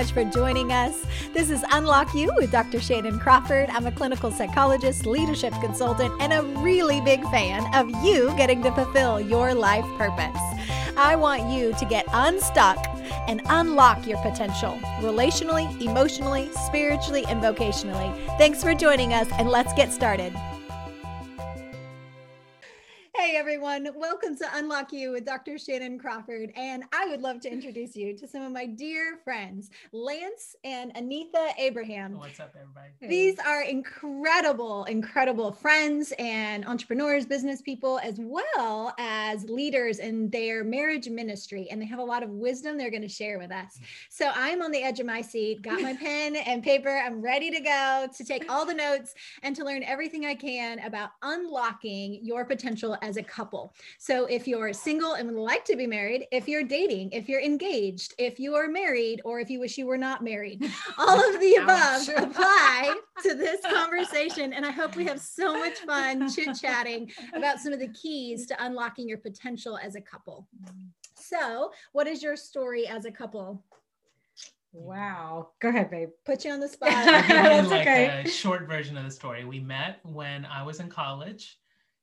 much for joining us. This is Unlock You with Dr. Shannon Crawford. I'm a clinical psychologist, leadership consultant, and a really big fan of you getting to fulfill your life purpose. I want you to get unstuck and unlock your potential relationally, emotionally, spiritually, and vocationally. Thanks for joining us, and let's get started. Hey everyone, welcome to Unlock You with Dr. Shannon Crawford. And I would love to introduce you to some of my dear friends, Lance and Anitha Abraham. Oh, what's up, everybody? These are incredible, incredible friends and entrepreneurs, business people, as well as leaders in their marriage ministry. And they have a lot of wisdom they're going to share with us. Mm. So I'm on the edge of my seat, got my pen and paper. I'm ready to go to take all the notes and to learn everything I can about unlocking your potential as a couple. So if you're single and would like to be married, if you're dating, if you're engaged, if you are married, or if you wish you were not married, all of the above apply to this conversation. And I hope we have so much fun chit chatting about some of the keys to unlocking your potential as a couple. So, what is your story as a couple? Wow. Go ahead, babe. Put you on the spot. I'll give you That's like okay. a short version of the story. We met when I was in college,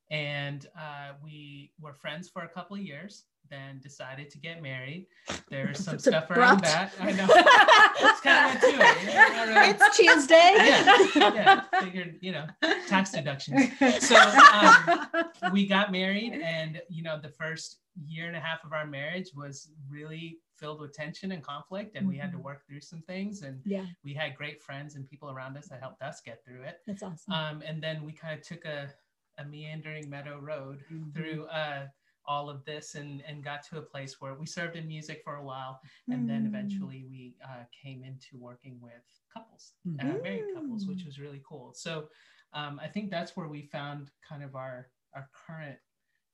and uh, we were friends for a couple of years. Then decided to get married. There's some It's stuff around that. I know. It's kind of went to. Yeah, I don't know. it's Tuesday. yeah, yeah. Figured, you know, tax deductions. So um, we got married, and you know, the first year and a half of our marriage was really filled with tension and conflict, and we had to Mhm. work through some things. And Yeah, we had great friends and people around us that helped us get through it. that's awesome. Um, and then we kind of took a, a meandering meadow road Mhm. through uh, all of this and, and got to a place where we served in music for a while. And then Mm. eventually we uh, came into working with couples, uh, married couples, which was really cool. So um, I think that's where we found kind of our, our current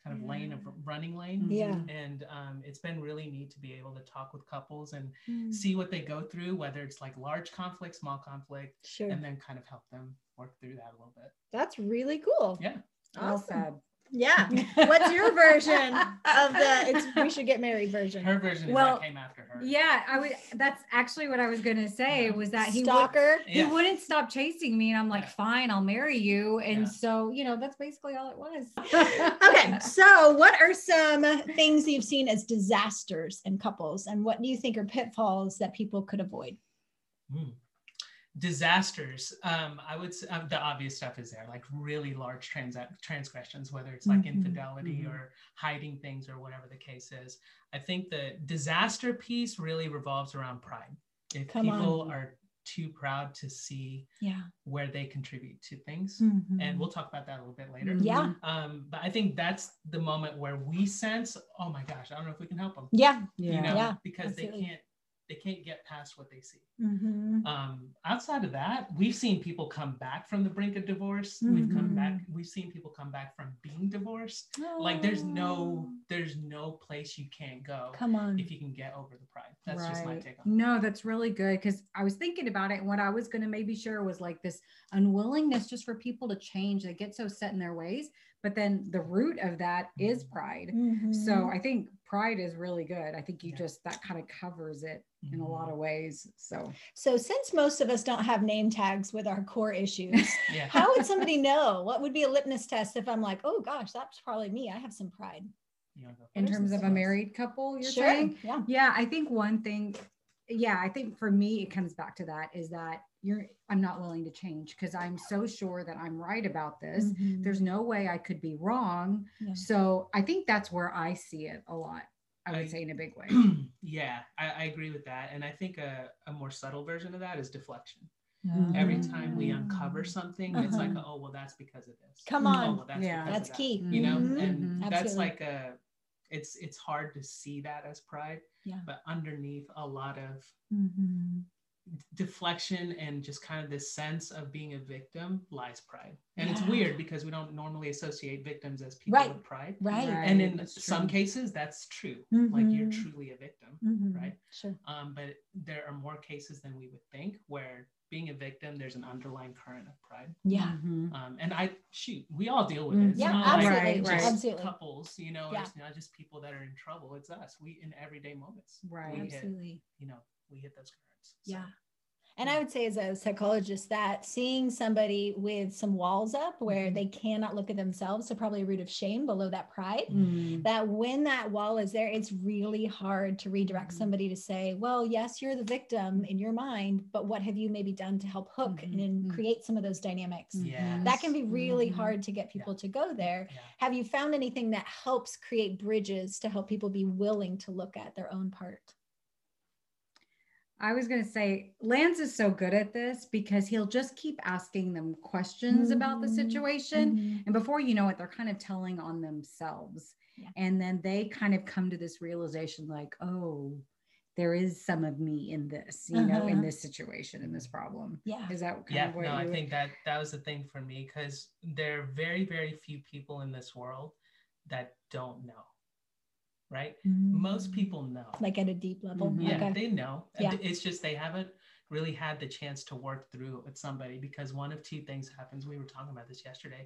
kind of lane of running lane. Yeah. And um, it's been really neat to be able to talk with couples and Mm, see what they go through, whether it's like large conflict, small conflict, Sure. and then kind of help them work through that a little bit. That's really cool. Yeah. Well Awesome. said. Yeah. What's your version of the it's we should get married version? Her version is Well, that came after her. Yeah, I would. That's actually what I was gonna say was that he would, Stalker. he Yeah. wouldn't stop chasing me, and I'm like, Yeah. fine, I'll marry you. And Yeah. so, you know, that's basically all it was. Okay, so what are some things you've seen as disasters in couples, and what do you think are pitfalls that people could avoid? Mm. Disasters. Um, I would say um, the obvious stuff is there, like really large trans- transgressions, whether it's like Mhm, infidelity mhm. or hiding things or whatever the case is. I think the disaster piece really revolves around pride. If Come on. people are too proud to see Yeah. where they contribute to things, Mm-hmm. and we'll talk about that a little bit later. Yeah. Um, but I think that's the moment where we sense, oh my gosh, I don't know if we can help them. Yeah. You know, Yeah, because absolutely. they can't they can't get past what they see. Mm-hmm. Um, outside of that, we've seen people come back from the brink of divorce. We've come Mhm. back. We've seen people come back from being divorced. Like there's no there's no place you can't go Come on. if you can get over the pride. That's just my take on. No, that's really good because I was thinking about it. And what I was going to maybe share was like this unwillingness just for people to change. They get so set in their ways. But then the root of that is pride. Mhm. So I think pride is really good. I think you Yeah. just, that kind of covers it in a lot mm-hmm. of ways. So So since most of us don't have name tags with our core issues, Yeah. how would somebody know? What would be a litmus test if I'm like, oh gosh, that's probably me. I have some pride. You wanna go in terms of a married couple, you're sure. saying? Yeah. Yeah, I think one thing, yeah, I think for me it comes back to that is that you're I'm not willing to change because I'm so sure that I'm right about this. Mhm. There's no way I could be wrong. Yeah. So I think that's where I see it a lot. I would I- say in a big way. yeah, I, I agree with that. And I think a, a more subtle version of that is deflection. Mhm. Every time we uncover something, it's like, Uh-huh. oh, well, that's because of this. Come Oh, on. well, that's Yeah. because of That's that. key. you know Mhm. and that's Absolutely. like a it's it's hard to see that as pride Yeah. but underneath a lot of Mhm. Deflection and just kind of this sense of being a victim lies pride and it's weird because we don't normally associate victims as people Right. with pride Right. Right. and in that's some true. cases that's true like you're Mhm. truly a victim Mhm. right Sure. um, but there are more cases than we would think where being a victim, there's an underlying current of pride. Yeah. Mhm. Um, and I shoot, we all deal with it. It's Yeah, not like absolutely. Right, right. just Absolutely. couples, you know, Yeah. it's not just people that are in trouble. It's us. We in everyday moments. Right. We hit, Absolutely. you know, we hit those currents. Yeah. And I would say, as a psychologist, that seeing somebody with some walls up where Mhm. they cannot look at themselves, so probably a root of shame below that pride, Mm. that when that wall is there, it's really hard to redirect Mhm. somebody to say, well, yes, you're the victim in your mind, but what have you maybe done to help hook Mhm. and create some of those dynamics? Yes. That can be really Mhm. hard to get people to go there. Yeah. Have you found anything that helps create bridges to help people be willing to look at their own part? I was going to say, Lance is so good at this because he'll just keep asking them questions about the Mhm. situation. And before you know it, they're kind of telling on themselves. Yeah. And then they kind of come to this realization like, oh, there is some of me in this, you know, in Uh-huh. this situation, in this problem. Yeah. Is that kind yeah of what no you i would- think that that was the thing for me because there are very very few people in this world that don't know right most people know like at a deep level. Mhm. yeah Okay. they know Yeah. it's just they haven't really had the chance to work through it with somebody because one of two things happens we were talking about this yesterday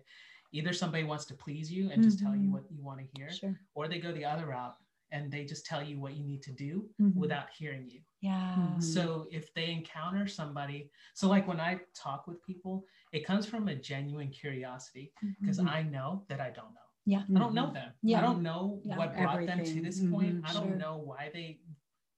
either somebody wants to please you and just tell you Mhm. what you want to hear Sure. or they go the other route and they just tell you what you need to do Mhm. without hearing you Yeah. Mhm. so if they encounter somebody, so like when I talk with people, it comes from a genuine curiosity because. I know that I don't know. Yeah. I don't know Mhm. them. Yeah. I don't know Yeah. what brought them to this point. Mhm. I don't Sure. know why they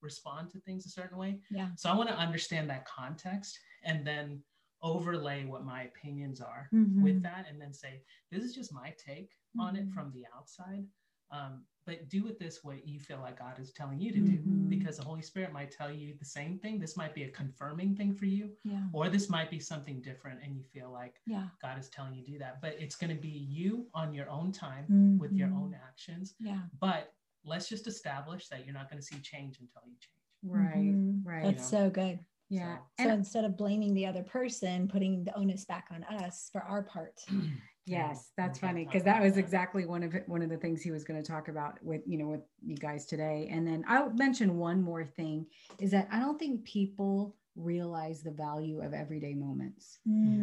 respond to things a certain way. Yeah. So I want to understand that context and then overlay what my opinions are Mhm. with that and then say, this is just my take on it Mhm. from the outside. Um, but do with this what you feel like God is telling you to do Mhm. because the Holy Spirit might tell you the same thing. This might be a confirming thing for you, Yeah. or this might be something different and you feel like Yeah. God is telling you to do that. But it's going to be you on your own time with your Mhm. own actions. Yeah. But let's just establish that you're not going to see change until you change. Right. Mhm. Right. That's so good. yeah. So- So instead of blaming the other person, putting the onus back on us for our part. Yes, that's funny because that was exactly one of one of the things he was going to talk about with you know with you guys today. And then I'll mention one more thing is that I don't think people realize the value of everyday moments.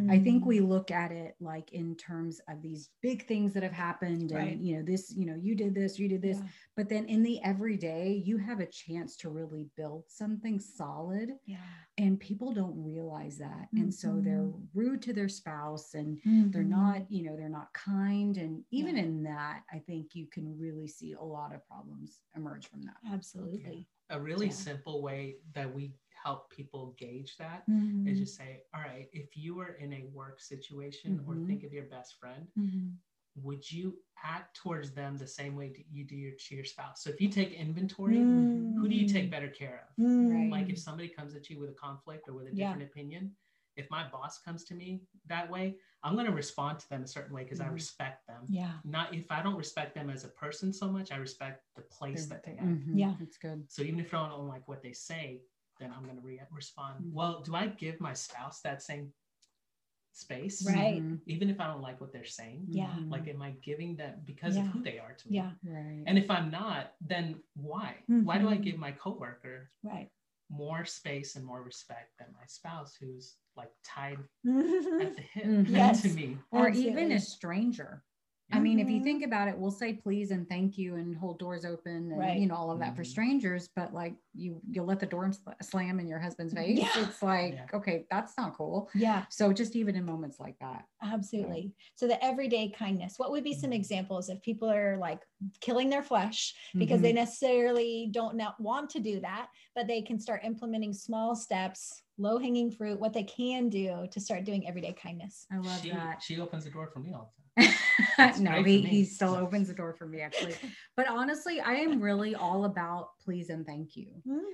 I think Mm. we look at it like in terms of these big things that have happened and you know this you know you did this you did this Yeah. but then in the everyday you have a chance to really build something solid Yeah. and people don't realize that and so they're rude to their spouse and they're Mhm. not you know they're not kind and even Yeah. in that i think you can really see a lot of problems emerge from that Absolutely. A really Yeah. simple way that we help people gauge that Mhm. is just say, all right, if you were in a work situation or Mhm. think of your best friend, Mhm. would you act towards them the same way you do your, to your spouse? So if you take inventory, who do you take better care of? Mm. Right. Like if somebody comes at you with a conflict or with a Yeah. different opinion, if my boss comes to me that way, I'm going to respond to them a certain way because I Mhm. respect them. Yeah. Not if I don't respect them as a person so much, I respect the place that they have. Mhm, Yeah. that's good So even if I don't like what they say, then I'm going to re- respond. Mhm. Well, do I give my spouse that same space? Right. Mhm, Even if I don't like what they're saying? Yeah. mhm, Like, am I giving them because of who they are to me? Yeah. right And if I'm not, then why? Why do I give my coworker Right. more space and more respect than my spouse who's like tied at the hip. Yes. to me? or Absolutely. even a stranger I mean, if you Mhm. think about it, we'll say please and thank you and hold doors open and Right. you know all of that for Mhm. strangers. But like you, you'll let the door slam in your husband's face. Yeah. It's like Yeah. okay, that's not cool. Yeah. So just even in moments like that, Absolutely. So the everyday kindness. What would be some Mhm. examples if people are like killing their flesh because they Mhm. necessarily don't not want to do that, but they can start implementing small steps, low hanging fruit, what they can do to start doing everyday kindness. I love She, that. she opens the door for me all the time. no, he, he still opens the door for me actually. But honestly, I am really all about please and thank you.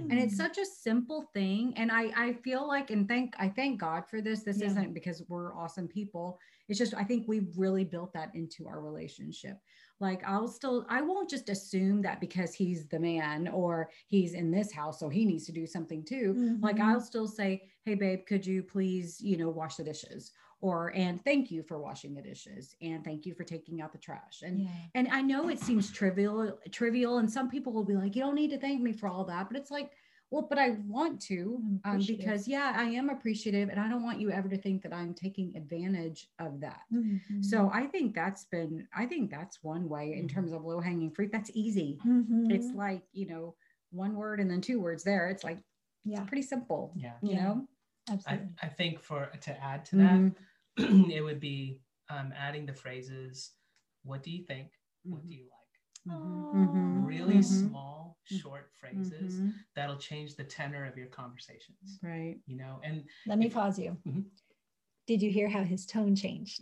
And it's such a simple thing. And I, I feel like, and thank, I thank God for this. This Yeah. isn't because we're awesome people. It's just, I think we've really built that into our relationship. Like I'll still, I won't just assume that because he's the man or he's in this house, so he needs to do something too. Like Mhm. I'll still say, Hey babe, could you please, you know, wash the dishes? Or, and thank you for washing the dishes. And thank you for taking out the trash. And yeah. and I know it seems trivial, trivial, and some people will be like, "You don't need to thank me for all that," but it's like, well, but I want to um, because yeah, I am appreciative, and I don't want you ever to think that I'm taking advantage of that. Mhm. So I think that's been, I think that's one way in Mhm. terms of low hanging fruit. That's easy. Mhm. It's like you know, one word and then two words there. It's like yeah, it's pretty simple. Yeah. You Yeah. know. I, absolutely. I think for to add to that, Mhm. it would be um, adding the phrases, what do you think? What do you like? Mhm. Mhm. Really Mhm. small, short phrases that'll change the tenor of your conversations. Right. You know, and Let me if- pause you. Did you hear how his tone changed?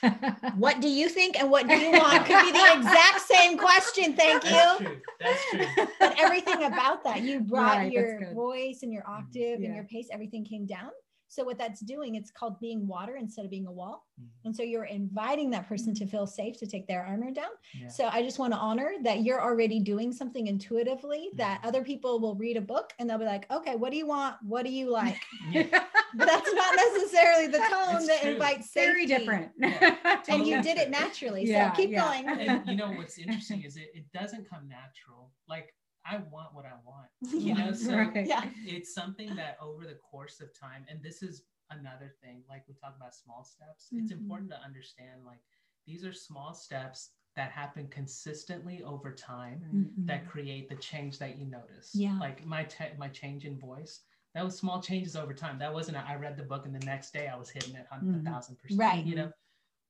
what do you think and what do you want could be the exact same question. Thank that's you. true. That's true. But everything about that, you brought Right, your voice and your octave and Yeah. your pace, everything came down. So what that's doing, it's called being water instead of being a wall. Mhm. And so you're inviting that person to feel safe to take their armor down. Yeah. So I just want to honor that you're already doing something intuitively that Mhm. other people will read a book and they'll be like, okay, what do you want? What do you like? Yeah. That's not necessarily the tone It's that true. invites safety. Very different. Yeah. And you Totally did it naturally. Yeah, so keep yeah. going. and you know what's interesting is it, it doesn't come natural. Like I want what I want. You Yeah. know, so Right. Yeah. it's something that over the course of time, and this is another thing, like we talk about small steps, it's Mhm. important to understand like these are small steps that happen consistently over time Mhm. that create the change that you notice. Yeah. Like my te- my change in voice, that was small changes over time. That wasn't a, I read the book and the next day I was hitting it on Mhm. a thousand percent. Right. You know,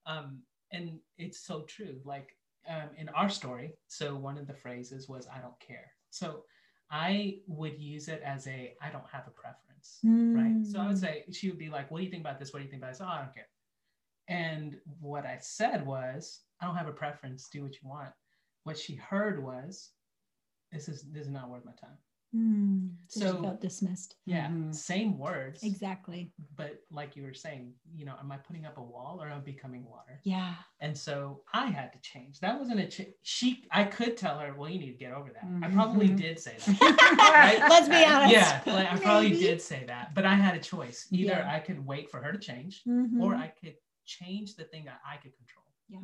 um, and it's so true. Like um, in our story, so one of the phrases was "I don't care." So I would use it as a I don't have a preference." Right. So I would Mm. say she would be like, "What do you think about this? What do you think about this?" Oh, I don't care. And what I said was, "I don't have a preference. Do what you want." What she heard was, "This is this is not worth my time." Mm. So, she felt dismissed. Yeah, Mhm. same words, Exactly. but like you were saying, you know, am I putting up a wall or am I becoming water? Yeah. And so I had to change. That wasn't a she. I could tell her, well, you need to get over that. I Mhm. probably Mhm. did say that. Right? Let's be honest. Yeah, like, I probably did say that, but I had a choice. Either Yeah. I could wait for her to change, Mhm. or I could change the thing that I could control. Yeah.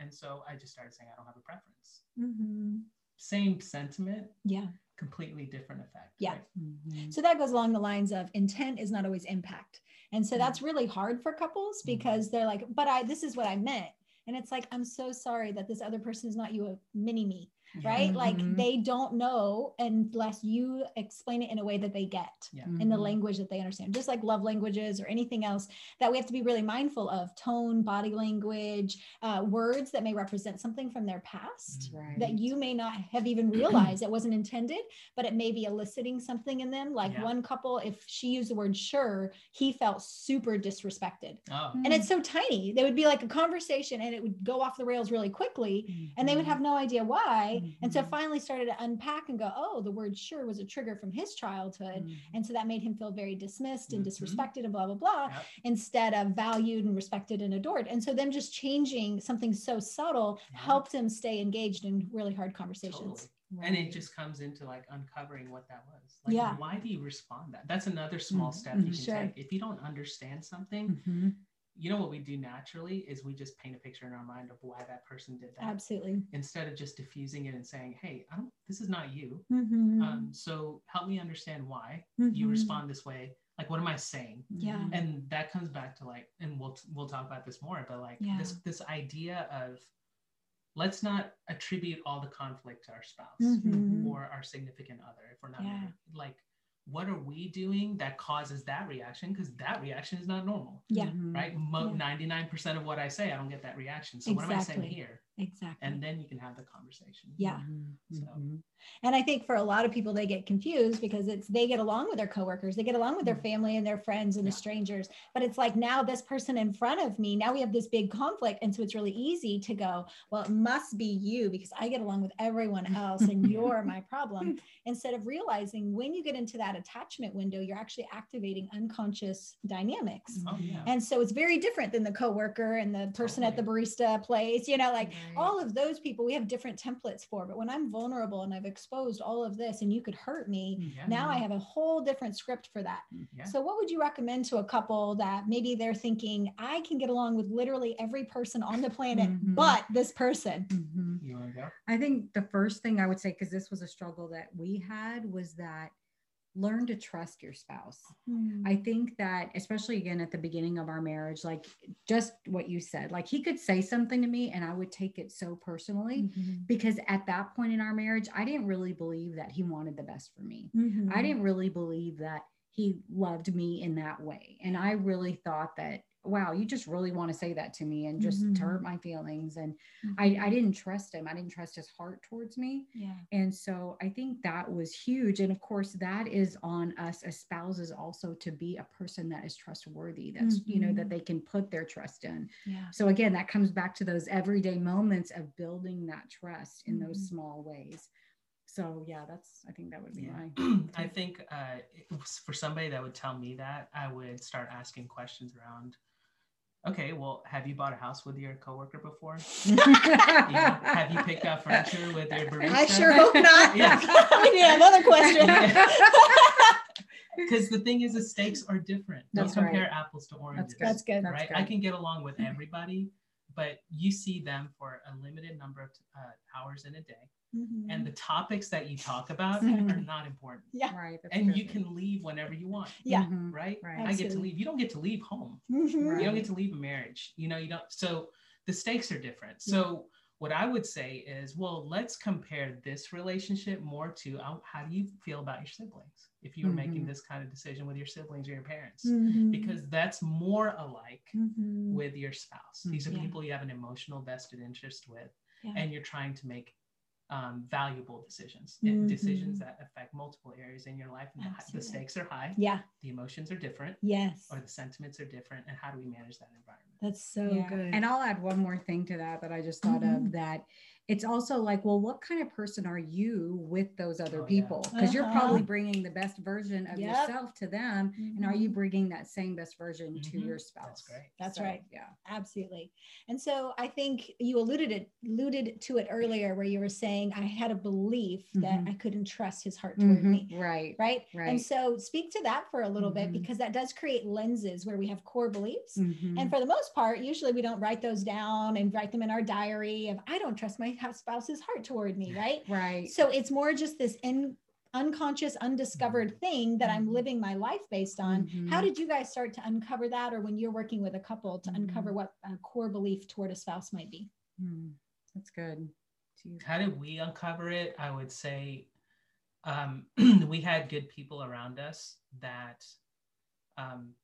And so I just started saying, I don't have a preference. Mhm. Same sentiment, Yeah. Completely different effect. Yeah. right? Mhm. So that goes along the lines of intent is not always impact. And so that's really hard for couples Mhm. because they're like, but I this is what I meant. And it's like, I'm so sorry that this other person is not you, a mini me, Yeah. right? Like Mhm. they don't know unless you explain it in a way that they get. Yeah. in the Mhm. language that they understand, just like love languages or anything else that we have to be really mindful of tone, body language, uh, words that may represent something from their past Right. that you may not have even realized it wasn't intended, but it may be eliciting something in them. Like Yeah. one couple, if she used the word sure, he felt super disrespected. Oh, And it's so tiny. They would be like a conversation and it would go off the rails really quickly and they would have no idea why. And so Mhm. finally started to unpack and go, oh, the word sure was a trigger from his childhood. Mhm. And so that made him feel very dismissed and Mhm. disrespected and blah, blah, blah, Yep. instead of valued and respected and adored. And so them just changing something so subtle helped him stay engaged in really hard conversations. Totally. And it just comes into like uncovering what that was. Like, Yeah. why do you respond that? That's another small Mhm. step you can Sure. take. If you don't understand something, Mhm. You know what we do naturally is we just paint a picture in our mind of why that person did that Absolutely. instead of just diffusing it and saying, "Hey, I don't. This is not you. Mhm. Um, so help me understand why you Mhm. respond this way. Like, what am I saying?" Yeah. And that comes back to like, and we'll we'll talk about this more, but like Yeah. this this idea of let's not attribute all the conflict to our spouse Mhm. or our significant other if we're not Yeah. like what are we doing that causes that reaction? Because that reaction is not normal. Yeah, Mhm. right? Mo- Yeah. 99% of what i say i don't get that reaction. So what am i saying here exactly. and then you can have the conversation Yeah. Mhm. So- Mhm. And I think for a lot of people, they get confused because it's they get along with their coworkers, they get along with their Mm. family and their friends and Yeah. the strangers. But it's like now this person in front of me, now we have this big conflict. And so it's really easy to go, well, it must be you because I get along with everyone else and you're my problem. Instead of realizing when you get into that attachment window, you're actually activating unconscious dynamics. oh yeah And so it's very different than the coworker and the person at the barista place, you know, like Right. all of those people we have different templates for. But when I'm vulnerable and I've exposed all of this and you could hurt me, yeah now I have a whole different script for that. yeah So, what would you recommend to a couple that maybe they're thinking, I can get along with literally every person on the planet Mhm. but this person? Mhm. you want to go I think the first thing I would say, because this was a struggle that we had, was that learn to trust your spouse. Mm. I think that, especially again at the beginning of our marriage, like just what you said, like he could say something to me and I would take it so personally Mhm. because at that point in our marriage, I didn't really believe that he wanted the best for me. Mhm. I didn't really believe that he loved me in that way. And I really thought that, wow, you just really want to say that to me and just to Mhm. hurt my feelings. And I, I didn't trust him. I didn't trust his heart towards me. Yeah. And so I think that was huge. And of course, that is on us as spouses also to be a person that is trustworthy, that's, you know, that Mhm. they can put their trust in. Yeah. So again, that comes back to those everyday moments of building that trust in those small ways. So yeah, that's, I think that would be Yeah. my. I think uh, it was- for somebody that would tell me that, I would start asking questions around. Okay, well, have you bought a house with your coworker before? You know, have you picked out furniture with your barista? I sure hope not. Yeah. we need another question. Because the thing is, the stakes are different. Don't compare right. apples to oranges. That's good. That's good. That's right? good. I can get along with everybody, but you see them for a limited number of uh, hours in a day, Mhm. and the topics that you talk about are not important. Yeah. Right. that's And good. you can leave whenever you want, Yeah. Mhm. right? Right. I get to leave. You don't get to leave home. Right. You don't get to leave a marriage. You know, you don't. So the stakes are different. So what I would say is, well, let's compare this relationship more to uh, how do you feel about your siblings if you were making this kind of decision with your siblings or your parents, because that's more alike with your spouse. These are Yeah. people you have an emotional vested interest with, Yeah. and you're trying to make um, valuable decisions, Mhm. decisions that affect multiple areas in your life. And the, the stakes are high, yeah. the emotions are different, Yes. or the sentiments are different. And how do we manage that environment? That's so Yeah. good. And I'll add one more thing to that that I just thought Mhm. of that it's also like, well, what kind of person are you with those other Oh, people? Because you're Uh-huh. probably bringing the best version of Yep. yourself to them. And are you Mhm. bringing that same best version to Mhm. your That's spouse? great. That's So, right. Yeah. Absolutely. And so I think you alluded it alluded to it earlier where you were saying I had a belief that Mhm. I couldn't trust his heart toward me. Mhm. Right. Right. Right. And so speak to that for a little bit Mhm. because that does create lenses where we have core beliefs. And for the most part, usually we don't write those down and write them in our diary of I don't trust my spouse's heart toward me, right? right. So it's more just this in unconscious, undiscovered thing that I'm Mhm. living my life based on. How Mhm. did you guys start to uncover that, or when you're working with a couple to uncover Mhm. what a core belief toward a spouse might be? Mm, That's good. Do you- How did we uncover it? I would say um, we had good people around us that um,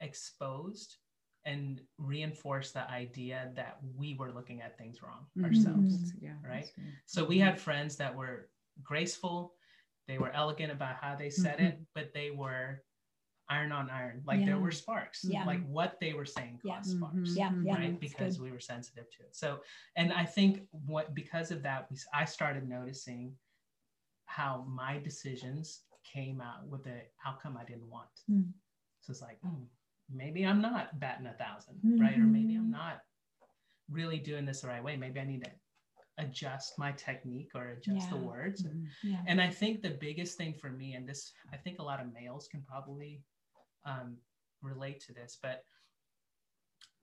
exposed and reinforce the idea that we were looking at things wrong Mhm. ourselves. That's- yeah, right? So we had friends that were graceful, they were elegant about how they said it, but they were iron on iron. Like there were sparks. Yeah. Like what they were saying Yeah. caused sparks. Mhm. Yeah, yeah. Right, that's because good. we were sensitive to it. So, and I think what because of that, we I started noticing how my decisions came out with the outcome I didn't want. Mm. So it's like, hmm, maybe I'm not batting a 1000 right? Or maybe I'm Mhm. not really doing this the right way. Maybe I need to adjust my technique or adjust the Yeah. words. Mhm. Yeah. And I think the biggest thing for me, and this, I think a lot of males can probably um, relate to this, but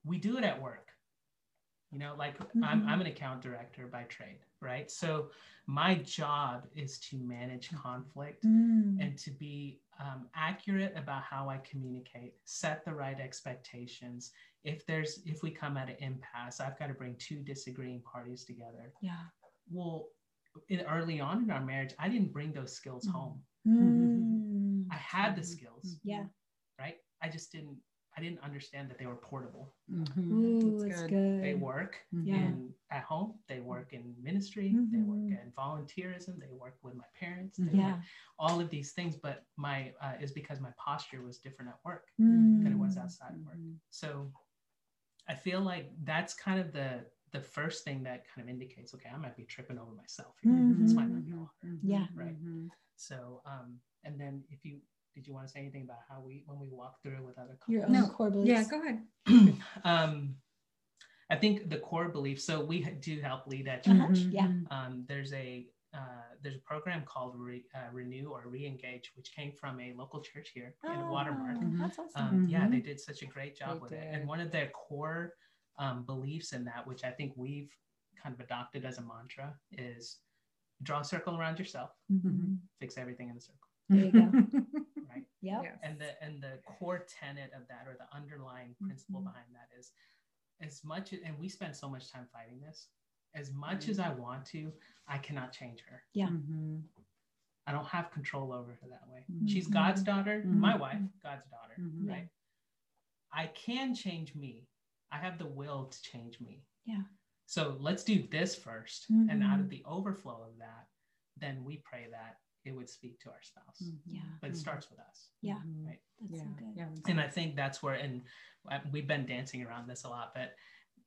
we do it at work. You know, like I'm, Mhm. I'm an account director by trade, right? So my job is to manage conflict Mm. and to be um, accurate about how I communicate, set the right expectations. If there's if we come at an impasse, I've got to bring two disagreeing parties together. Yeah. Well, in, early on in our marriage, I didn't bring those skills Mhm. home. Mm. I had the Mhm. skills, Yeah. right? I just didn't I didn't understand that they were portable. Mhm. Ooh, That's that's good. good. They work Mhm. Yeah. in at home, they work in ministry, they work Mhm. in volunteerism, they work with my parents, they. Yeah. all of these things, but my uh, is because my posture was different at work Mm. than it was outside of work. Mhm. So I feel like that's kind of the the first thing that kind of indicates, okay, I might be tripping over myself. Here. This might not be water. Yeah. Right. So um, and then if you did you want to say anything about how we when we walk through with other couples? Your own No. core beliefs. Yeah, go ahead. um, I think the core beliefs. So we do help lead at church. Yeah. Mhm. Um, there's a uh, there's a program called Re, uh, Renew or Reengage, which came from a local church here in Watermark. Oh, That's awesome. Um, Yeah, Mhm. they did such a great job They with it. And one of their core um, beliefs in that, which I think we've kind of adopted as a mantra, is draw a circle around yourself, Mhm. fix everything in the circle. There you go. right Yep. Yes. and the and the core tenet of that or the underlying principle Mhm. behind that is as much and we spend so much time fighting this as much as i want to i cannot change her Yeah. Mhm. i don't have control over her that way Mhm. she's god's daughter Mhm. my wife god's daughter right i can change me i have the will to change me Yeah. so let's do this 1st and out of the overflow of that then we pray that it would speak to our spouse Mhm. Yeah. but it Mhm. starts with us Yeah. Mhm. Right. That's yeah. so good. Yeah. and I think that's where, and uh, we've been dancing around this a lot, but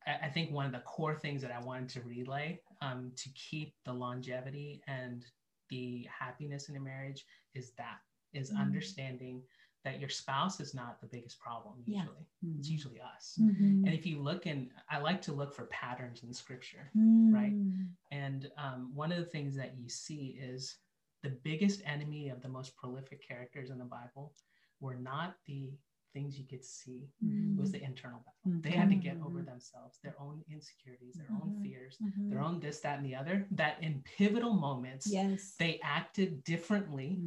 I I think one of the core things that I wanted to relay um, to keep the longevity and the happiness in a marriage is that is Mhm. understanding that your spouse is not the biggest problem Yeah. usually it's usually us Mhm. and if you look and i like to look for patterns in scripture right. Mm. and um, one of the things that you see is the biggest enemy of the most prolific characters in the Bible were not the things you could see, it was the internal battle. They had to get over Mhm. themselves, their own insecurities, their own Mhm. fears, their own this, that, and the other, that in pivotal moments, Yes. they acted differently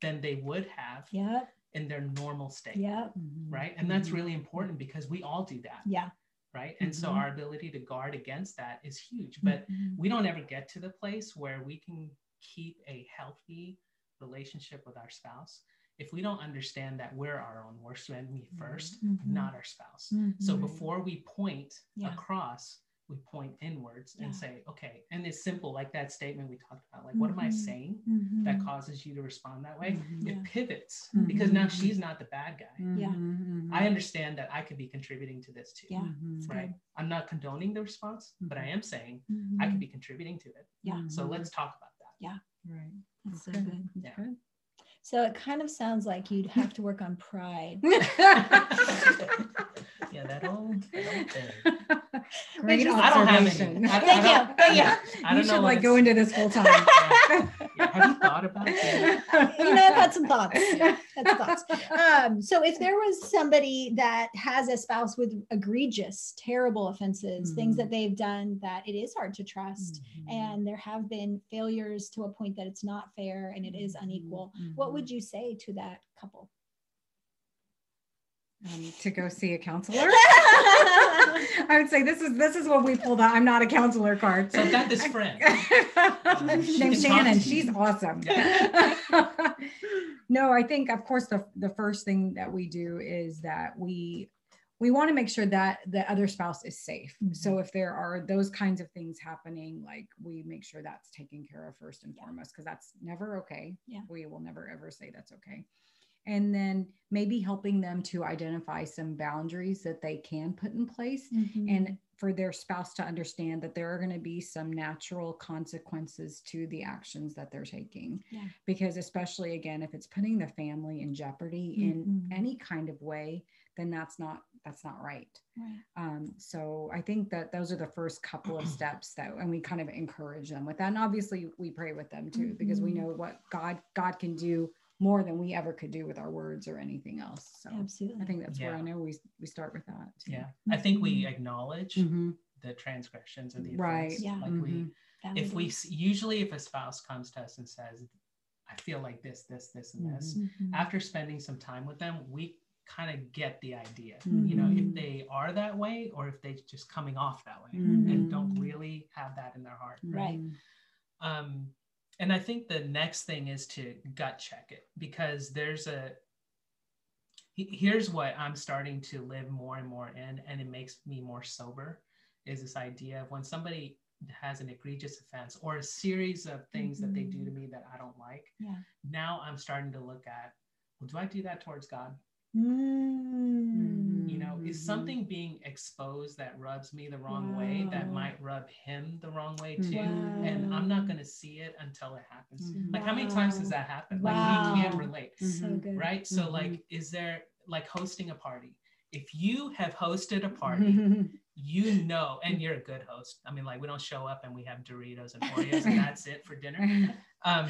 than they would have Yep. in their normal state. Yep. Mhm. Right. And that's really important because we all do that. Yeah. Right. And so Mhm. our ability to guard against that is huge. But Mhm. we don't ever get to the place where we can keep a healthy relationship with our spouse if we don't understand that we're our own worst enemy 1st Mhm. not our spouse. Mhm. So before we point Yeah. across, we point inwards Yeah. and say, okay, and it's simple, like that statement we talked about, like, what am I Mhm. saying Mhm. that causes you to respond that way? Yeah. It pivots because now she's not the bad guy. Yeah. I understand that I could be contributing to this too. Yeah. It's Right. I'm not condoning the response, but I am saying I could be contributing to it. Yeah. So let's talk about that. Right. That's so Okay. good. That's Yeah. good. So it kind of sounds like you'd have to work on pride. yeah, that old, that old thing. Great just- I don't have any. observation. I- I Thank you. don't- Thank you. I you don't should know. like go into this full time. Yeah. Have you thought about it? you know, I've had some thoughts. Had some thoughts. Um, so if there was somebody that has a spouse with egregious, terrible offenses, things Mhm. that they've done that it is hard to trust, Mhm. and there have been failures to a point that it's not fair and it is unequal, what would you say to that couple? Um, to go see a counselor? I would say this is this is what we pulled out. I'm not a counselor card. So I've got this friend. Named Shannon. She's awesome. no, I think of course the the first thing that we do is that we we want to make sure that the other spouse is safe. Mhm. So if there are those kinds of things happening, like we make sure that's taken care of first and foremost, because that's never okay. Yeah. We will never ever say that's okay. And then maybe helping them to identify some boundaries that they can put in place and for their spouse to understand that there are going to be some natural consequences to the actions that they're taking. Yeah. Because, especially again, if it's putting the family in jeopardy Mhm. in any kind of way, then that's not that's not right. Right. Um, so I think that those are the first couple of steps that, and we kind of encourage them with that. And obviously, we pray with them too, because we Mhm. know what God God can do more than we ever could do with our words or anything else. So Absolutely. I think that's where I know we we start with that. too. Yeah. I think we acknowledge Mhm. the transgressions and the Right. Yeah. Like we, Mhm. if we, Validate. usually if a spouse comes to us and says, I feel like this, this, this, and this, Mhm. after spending some time with them, we kind of get the idea, you know, if Mhm. they are that way or if they're just coming off that way Mhm. and don't really have that in their heart. Right. Mhm. Um, and I think the next thing is to gut check it because there's a here's what I'm starting to live more and more in, and it makes me more sober, is this idea of when somebody has an egregious offense or a series of things that they do to mm-hmm. me that I don't like. Yeah. Now I'm starting to look at, well, do I do that towards God? Mm. You know, is Mhm. something being exposed that rubs me the wrong way that might rub him the wrong way too? Wow. And I'm not going to see it until it happens. Mhm. Like, how many times Wow. has that happened? Wow. Like, we can't relate, So Mhm. good. right? So, Mhm. like, is there like hosting a party? If you have hosted a party, you know, and you're a good host. I mean, like, we don't show up and we have Doritos and Oreos and that's it for dinner. Um,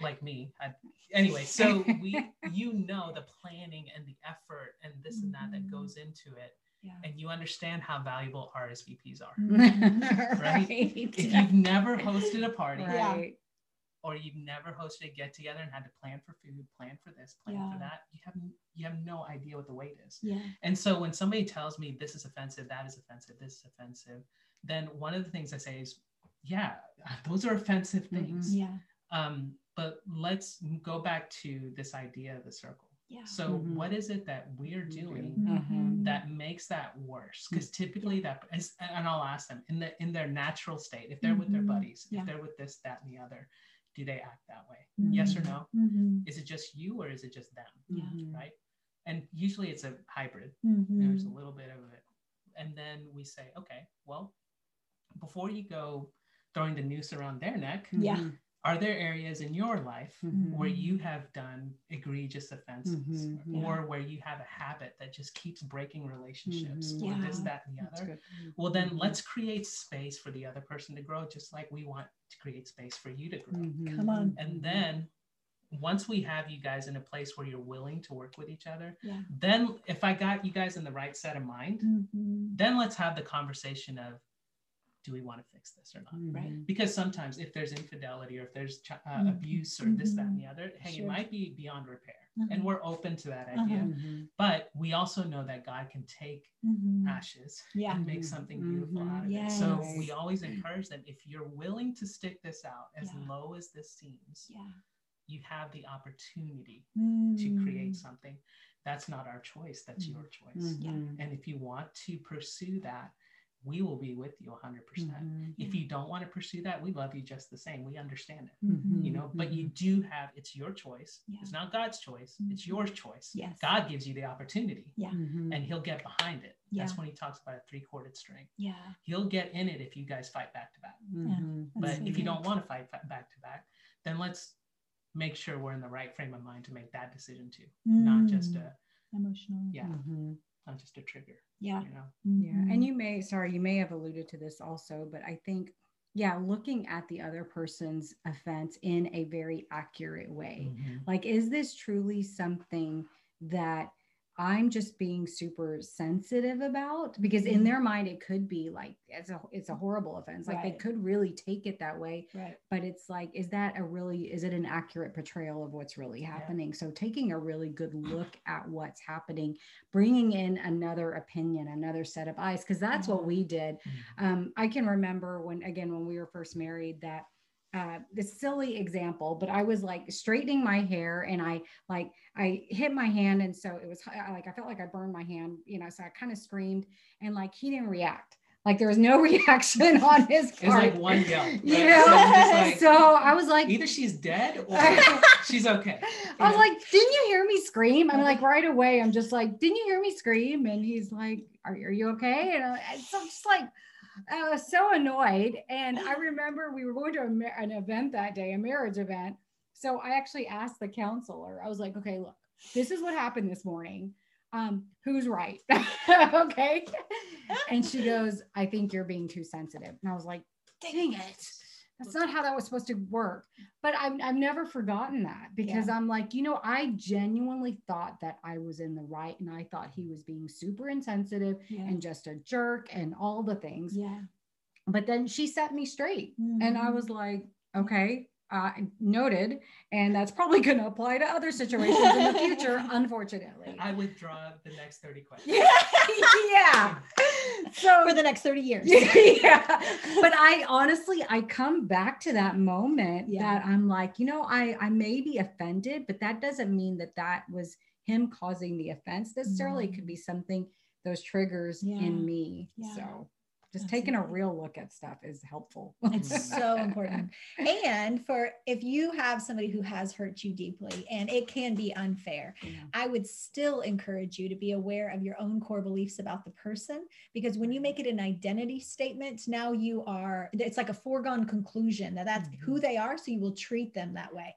like me. I, anyway, so we, you know, the planning and the effort and this and that that goes into it, Yeah. and you understand how valuable RSVPs are. Mhm. Right? If you've never hosted a party, Right. or you've never hosted a get together and had to plan for food, plan for this, plan Yeah. for that, you have you have no idea what the weight is. Yeah. And so when somebody tells me this is offensive, that is offensive, this is offensive, then one of the things I say is, yeah, those are offensive things. Yeah. Um, but let's go back to this idea of the circle. Yeah. So Mhm. what is it that we're doing Mhm. that makes that worse? Because typically that is, and I'll ask them in the in their natural state, if they're with their Mhm. buddies, Yeah. if they're with this, that, and the other, do they act that way? Yes or no? Is it just you or is it just them? Yeah. Right? And usually it's a hybrid. There's a little bit of it. And then we say, okay, well, before you go throwing the noose around their neck, Yeah. Are there areas in your life Mhm. where you have done egregious offenses Mhm. Yeah. or where you have a habit that just keeps breaking relationships Mhm. or this, that, and the other? Well, then Mhm. let's create space for the other person to grow, just like we want to create space for you to grow. Mhm. Come on. And then once we have you guys in a place where you're willing to work with each other, Yeah. then if I got you guys in the right set of mind, Mhm. then let's have the conversation of do we want to fix this or not? Right. Mhm. Because sometimes if there's infidelity or if there's ch- uh, Mhm. abuse or this, that, and the other, hey, Sure. it might be beyond repair. Uh-huh. And we're open to that idea. Mhm. But we also know that God can take ashes Yeah. and make something beautiful out of it. So we always encourage them if you're willing to stick this out, as Yeah. low as this seems, Yeah. you have the opportunity to Mm. create something. That's not our choice, that's your choice. Mhm. And if you want to pursue that, we will be with you 100%. percent Mhm. If you don't want to pursue that, we love you just the same. We understand it, Mhm. you know, but you do have it's your choice. Yeah. It's not God's choice, it's Mhm. your choice. Yes. God gives you the opportunity Yeah. Mhm. and he'll get behind it. That's when he talks about a three corded string. Yeah. He'll get in it if you guys fight back to back. Mhm. But if you don't want to fight back to back, then let's make sure we're in the right frame of mind to make that decision too, not just Mm. a emotional. yeah, not just a trigger. Yeah. You know, Yeah. And mm-hmm. you may, sorry, you may have alluded to this also, but I think, yeah, looking at the other person's offense in a very accurate way. Mm-hmm. Like, is this truly something that I'm just being super sensitive about? Because in Mhm. their mind, it could be like it's a it's a horrible offense. Like they could really take it that way. Right. But it's like, is that a really is it an accurate portrayal of what's really Yeah. happening? So taking a really good look at what's happening, bringing in another opinion, another set of eyes, because that's what we did. Um, I can remember when again when we were first married that uh, this silly example, but I was like straightening my hair and I like I hit my hand and so it was I- like I felt like I burned my hand, you know. So I kind of screamed and like he didn't react. Like there was no reaction on his part. It's like one yell. right? You So know, you're like, so I was like, either she's dead or she's okay. I was like, didn't you hear me scream? I'm like, right away, I'm just like, didn't you hear me scream? And he's like, are, are you okay? And, I, and so I'm just like, I was so annoyed. And I remember we were going to a, an event that day, a marriage event. So I actually asked the counselor, I was like, okay, look, this is what happened this morning. Um, who's right? okay. And she goes, I think you're being too sensitive. And I was like, dang it. That's not how that was supposed to work. But I've, I've never forgotten that because I'm like, you know, I genuinely thought that I was in the right and I thought he was being super insensitive Yeah. and just a jerk and all the things. yeah. But then she set me straight and I Mhm. was like, okay, uh, noted. And that's probably going to apply to other situations in the future, unfortunately. I withdraw the next 30 questions. yeah. yeah. So for the next 30 years. yeah. But I honestly, I come back to that moment Yeah. that I'm like, you know, I I may be offended, but that doesn't mean that that was him causing the offense necessarily. It could be something those triggers Yeah. in me. Yeah. So just taking a real look at stuff is helpful. It's so important. And for if you have somebody who has hurt you deeply and it can be unfair, Yeah. I would still encourage you to be aware of your own core beliefs about the person because when you make it an identity statement, now you are, it's like a foregone conclusion that that's who they are. So you will treat them that way.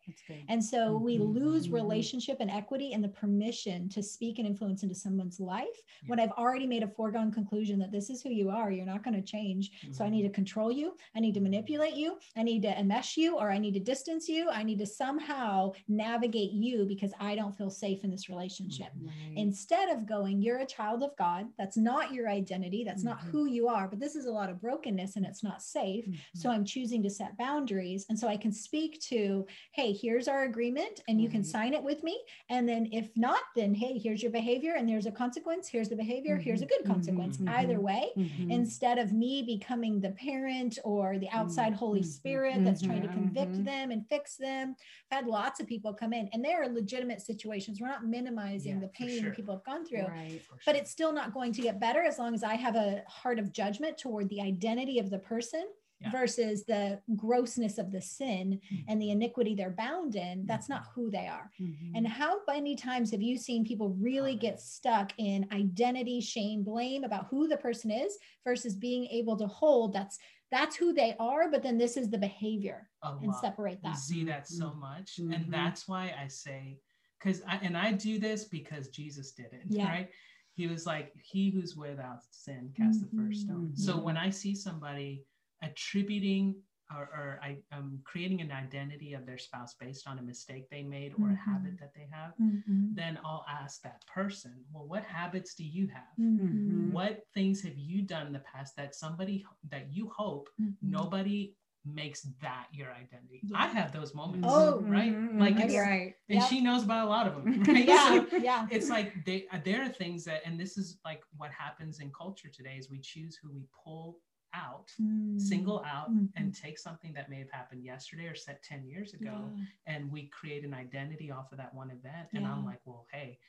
And so we Mhm, lose relationship and equity and the permission to speak and influence into someone's life Yeah. when I've already made a foregone conclusion that this is who you are. You're not going to change. So I Mhm. need to control you. I need to mm-hmm. manipulate you. I need to enmesh you or I need to distance you. I need to somehow navigate you because I don't feel safe in this relationship. Mm, right. Instead of going, you're a child of God. That's not your identity. That's not Mhm. who you are. But this is a lot of brokenness and it's not safe. So mm-hmm. I'm choosing to set boundaries. And so I can speak to, hey, here's our agreement and you can mm-hmm. sign it with me. And then if not, then hey, here's your behavior and there's a consequence. Here's the behavior. Here's a good consequence. Either way, Mhm. Instead of me becoming the parent or the outside Holy Mhm. Spirit that's trying to Mhm. convict Mhm. them and fix them. I've had lots of people come in and there are legitimate situations. We're not minimizing Yeah, the pain sure. people have gone through right. But it's still not going to get better as long as I have a heart of judgment toward the identity of the person Yeah. versus the grossness of the sin Mhm. and the iniquity they're bound in. That's not who they are. Mhm. And how many times have you seen people really get stuck in identity, shame, blame about who the person is versus being able to hold that's that's who they are, but then this is the behavior a and lot. separate We that. see that so much, Mhm. and that's why I say, because I and I do this because Jesus did it, Yeah. right? He was like, "He who's without sin cast the first stone." Mhm. So when I see somebody attributing or, or I am creating an identity of their spouse based on a mistake they made or a Mhm. habit that they have, Mhm. then I'll ask that person, "Well, what habits do you have?" Mhm. What things have you done in the past that somebody that you hope Mhm. nobody makes that your identity. Yeah. I have those moments. Oh, right. Mhm. Like it's, right. and Yep. she knows about a lot of them. Right. Yeah, So yeah. it's like they there are things that, and this is like what happens in culture today is we choose who we pull out, Mm. single out, Mhm. and take something that may have happened yesterday or set 10 years ago, Yeah. and we create an identity off of that one event. And Yeah. I'm like, well, hey,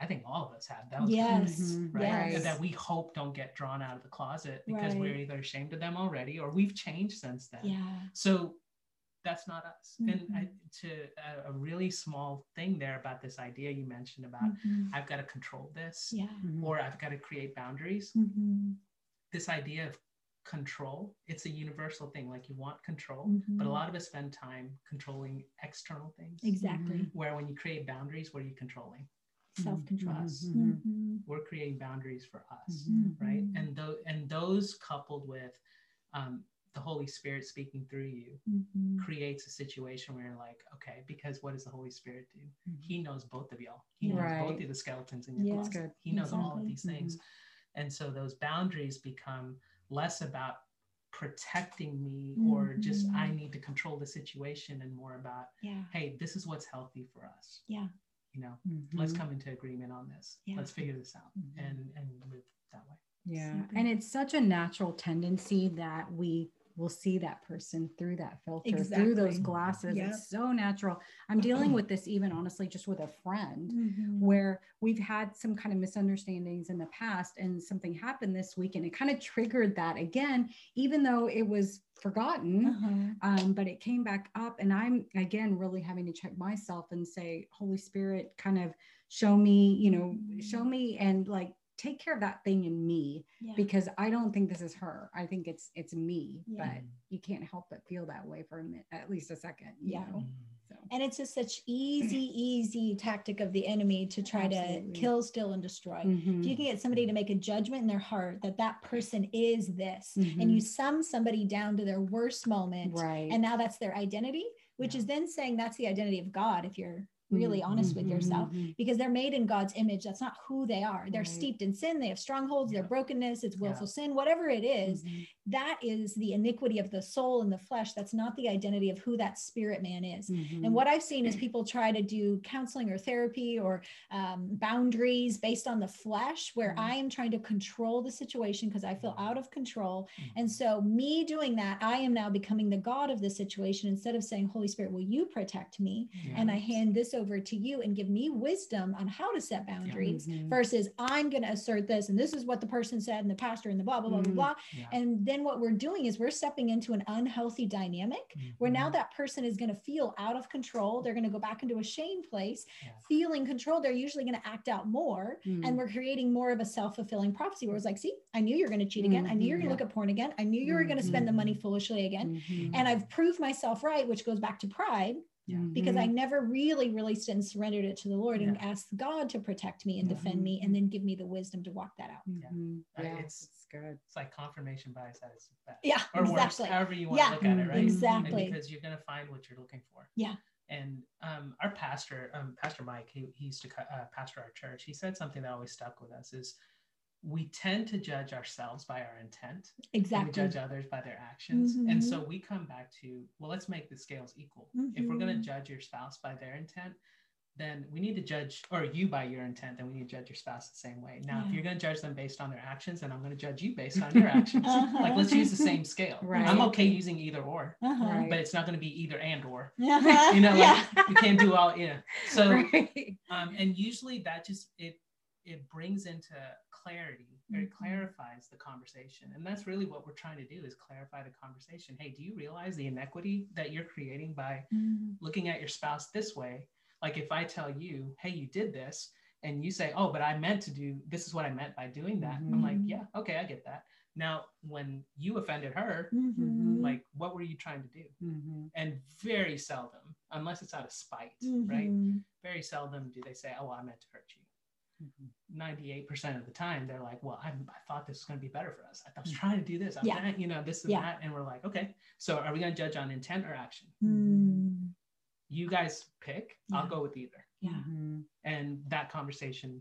I think all of us have those. Yes. Mhm. Right. Yes. That we hope don't get drawn out of the closet because we're either ashamed of them already or we've changed since then. Yeah. So that's not us. And I, Mhm. to a, a really small thing there about this idea you mentioned about Mhm. I've got to control this Yeah. Or I've got to create boundaries. Mhm. This idea of control, it's a universal thing. Like you want control, but a Mhm. lot of us spend time controlling external things. Exactly. Where when you create boundaries, what are you controlling? Self control. Us. Mhm. We're creating boundaries for us. Right and those and those coupled with um, the holy spirit speaking through you Mhm. creates a situation where you're like okay because what does the holy spirit do Mhm. he knows both of y'all he knows Right. both of the skeletons in your Yeah. closet That's good. he knows all of these things and so those boundaries become less about protecting me or just i Mhm. need to control the situation and more about Yeah. hey this is what's healthy for us Yeah. you know Mhm. let's come into agreement on this Yeah. let's figure this out Mhm. and and live that way Yeah. Super. And it's such a natural tendency that we will see that person through that filter, through those glasses. Yep. It's so natural. I'm dealing with this even honestly just with a friend Mhm. where we've had some kind of misunderstandings in the past and something happened this week and it kind of triggered that again, even though it was forgotten. Uh-huh. Um, but it came back up and i'm again really having to check myself and say holy spirit kind of show me you know show me and like take care of that thing in me Yeah. because i don't think this is her i think it's it's me Yeah. but you can't help but feel that way for a minute at least a second you Yeah. know? so And it's just such easy, easy tactic of the enemy to try Absolutely. to kill, steal, and destroy. If Mhm. you can get somebody to make a judgment in their heart that that person is this, and Mhm. you sum somebody down to their worst moment, right and now that's their identity, which Yeah. is then saying that's the identity of God if you're really honest with Mhm. yourself Mhm. because they're made in God's image. That's not who they are. They're Right. steeped in sin. They have strongholds, Yeah. their brokenness, it's Yeah. willful sin, whatever it is, Mhm. that is the iniquity of the soul and the flesh. That's not the identity of who that spirit man is. And what I've seen is people try to do counseling or therapy or um, boundaries based on the flesh, where. I am trying to control the situation because I feel out of control. And so, me doing that, I am now becoming the God of the situation instead of saying, Holy Spirit, will you protect me? Yeah. And I hand this over to you and give me wisdom on how to set boundaries Mhm. versus I'm going to assert this. And this is what the person said, and the pastor, and the blah, blah, blah, blah, Mhm. blah. Yeah. And then what we're doing is we're stepping into an unhealthy dynamic where now Mhm. that person is going to feel out of control. They're going to go back into a shame place, Yeah. feeling controlled. They're usually going to act out more. And we're creating more of a self fulfilling prophecy where it's like, see, I knew you're going to cheat again. I knew you're going to look at porn again. I knew you were going to spend the money foolishly again. And I've proved myself right, which goes back to pride. Yeah. because I Mhm. never really released it and surrendered it to the Lord and asked God to protect me and Yeah. defend me and then give me the wisdom to walk that out. Mhm. Uh, yeah, it's- it's good. It's like confirmation bias at its best. Yeah, Or exactly. worse, however you want Yeah, to look at it, right? exactly. And because you're going to find what you're looking for. Yeah. And um, our pastor, um, Pastor Mike, he, he used to uh, pastor our church. He said something that always stuck with us is we tend to judge ourselves by our intent. Exactly. We judge others by their actions. And Mhm. so we come back to, well, let's make the scales equal. If we're going to judge your spouse by their intent, then we need to judge, or you by your intent, then we need to judge your spouse the same way. Now, if you're going to judge them based on their actions, then I'm going to judge you based on your actions. Like, let's use the same scale. Right. I'm okay using either or, Uh-huh. Right. but it's not going to be either and or. Uh-huh. You know, like yeah. we can't do all, yeah. So, Right. um, and usually that just it it brings into clarity or it Mhm. clarifies the conversation and that's really what we're trying to do is clarify the conversation hey do you realize the inequity that you're creating by Mhm. looking at your spouse this way like if i tell you hey you did this and you say oh but i meant to do this is what i meant by doing that i'm like Mhm. yeah okay i get that now when you offended her Mhm. like what were you trying to do Mhm. and very seldom unless it's out of spite right very seldom do they say, "Oh, I meant to hurt you." Mhm. Ninety-eight percent of the time, they're like, "Well, I, I thought this was going to be better for us. I was trying to do this. I was Yeah. trying- you know, this and Yeah. that." And we're like, "Okay, so are we going to judge on intent or action? Mm. You guys pick. I'll go with either." Yeah. Mhm. And that conversation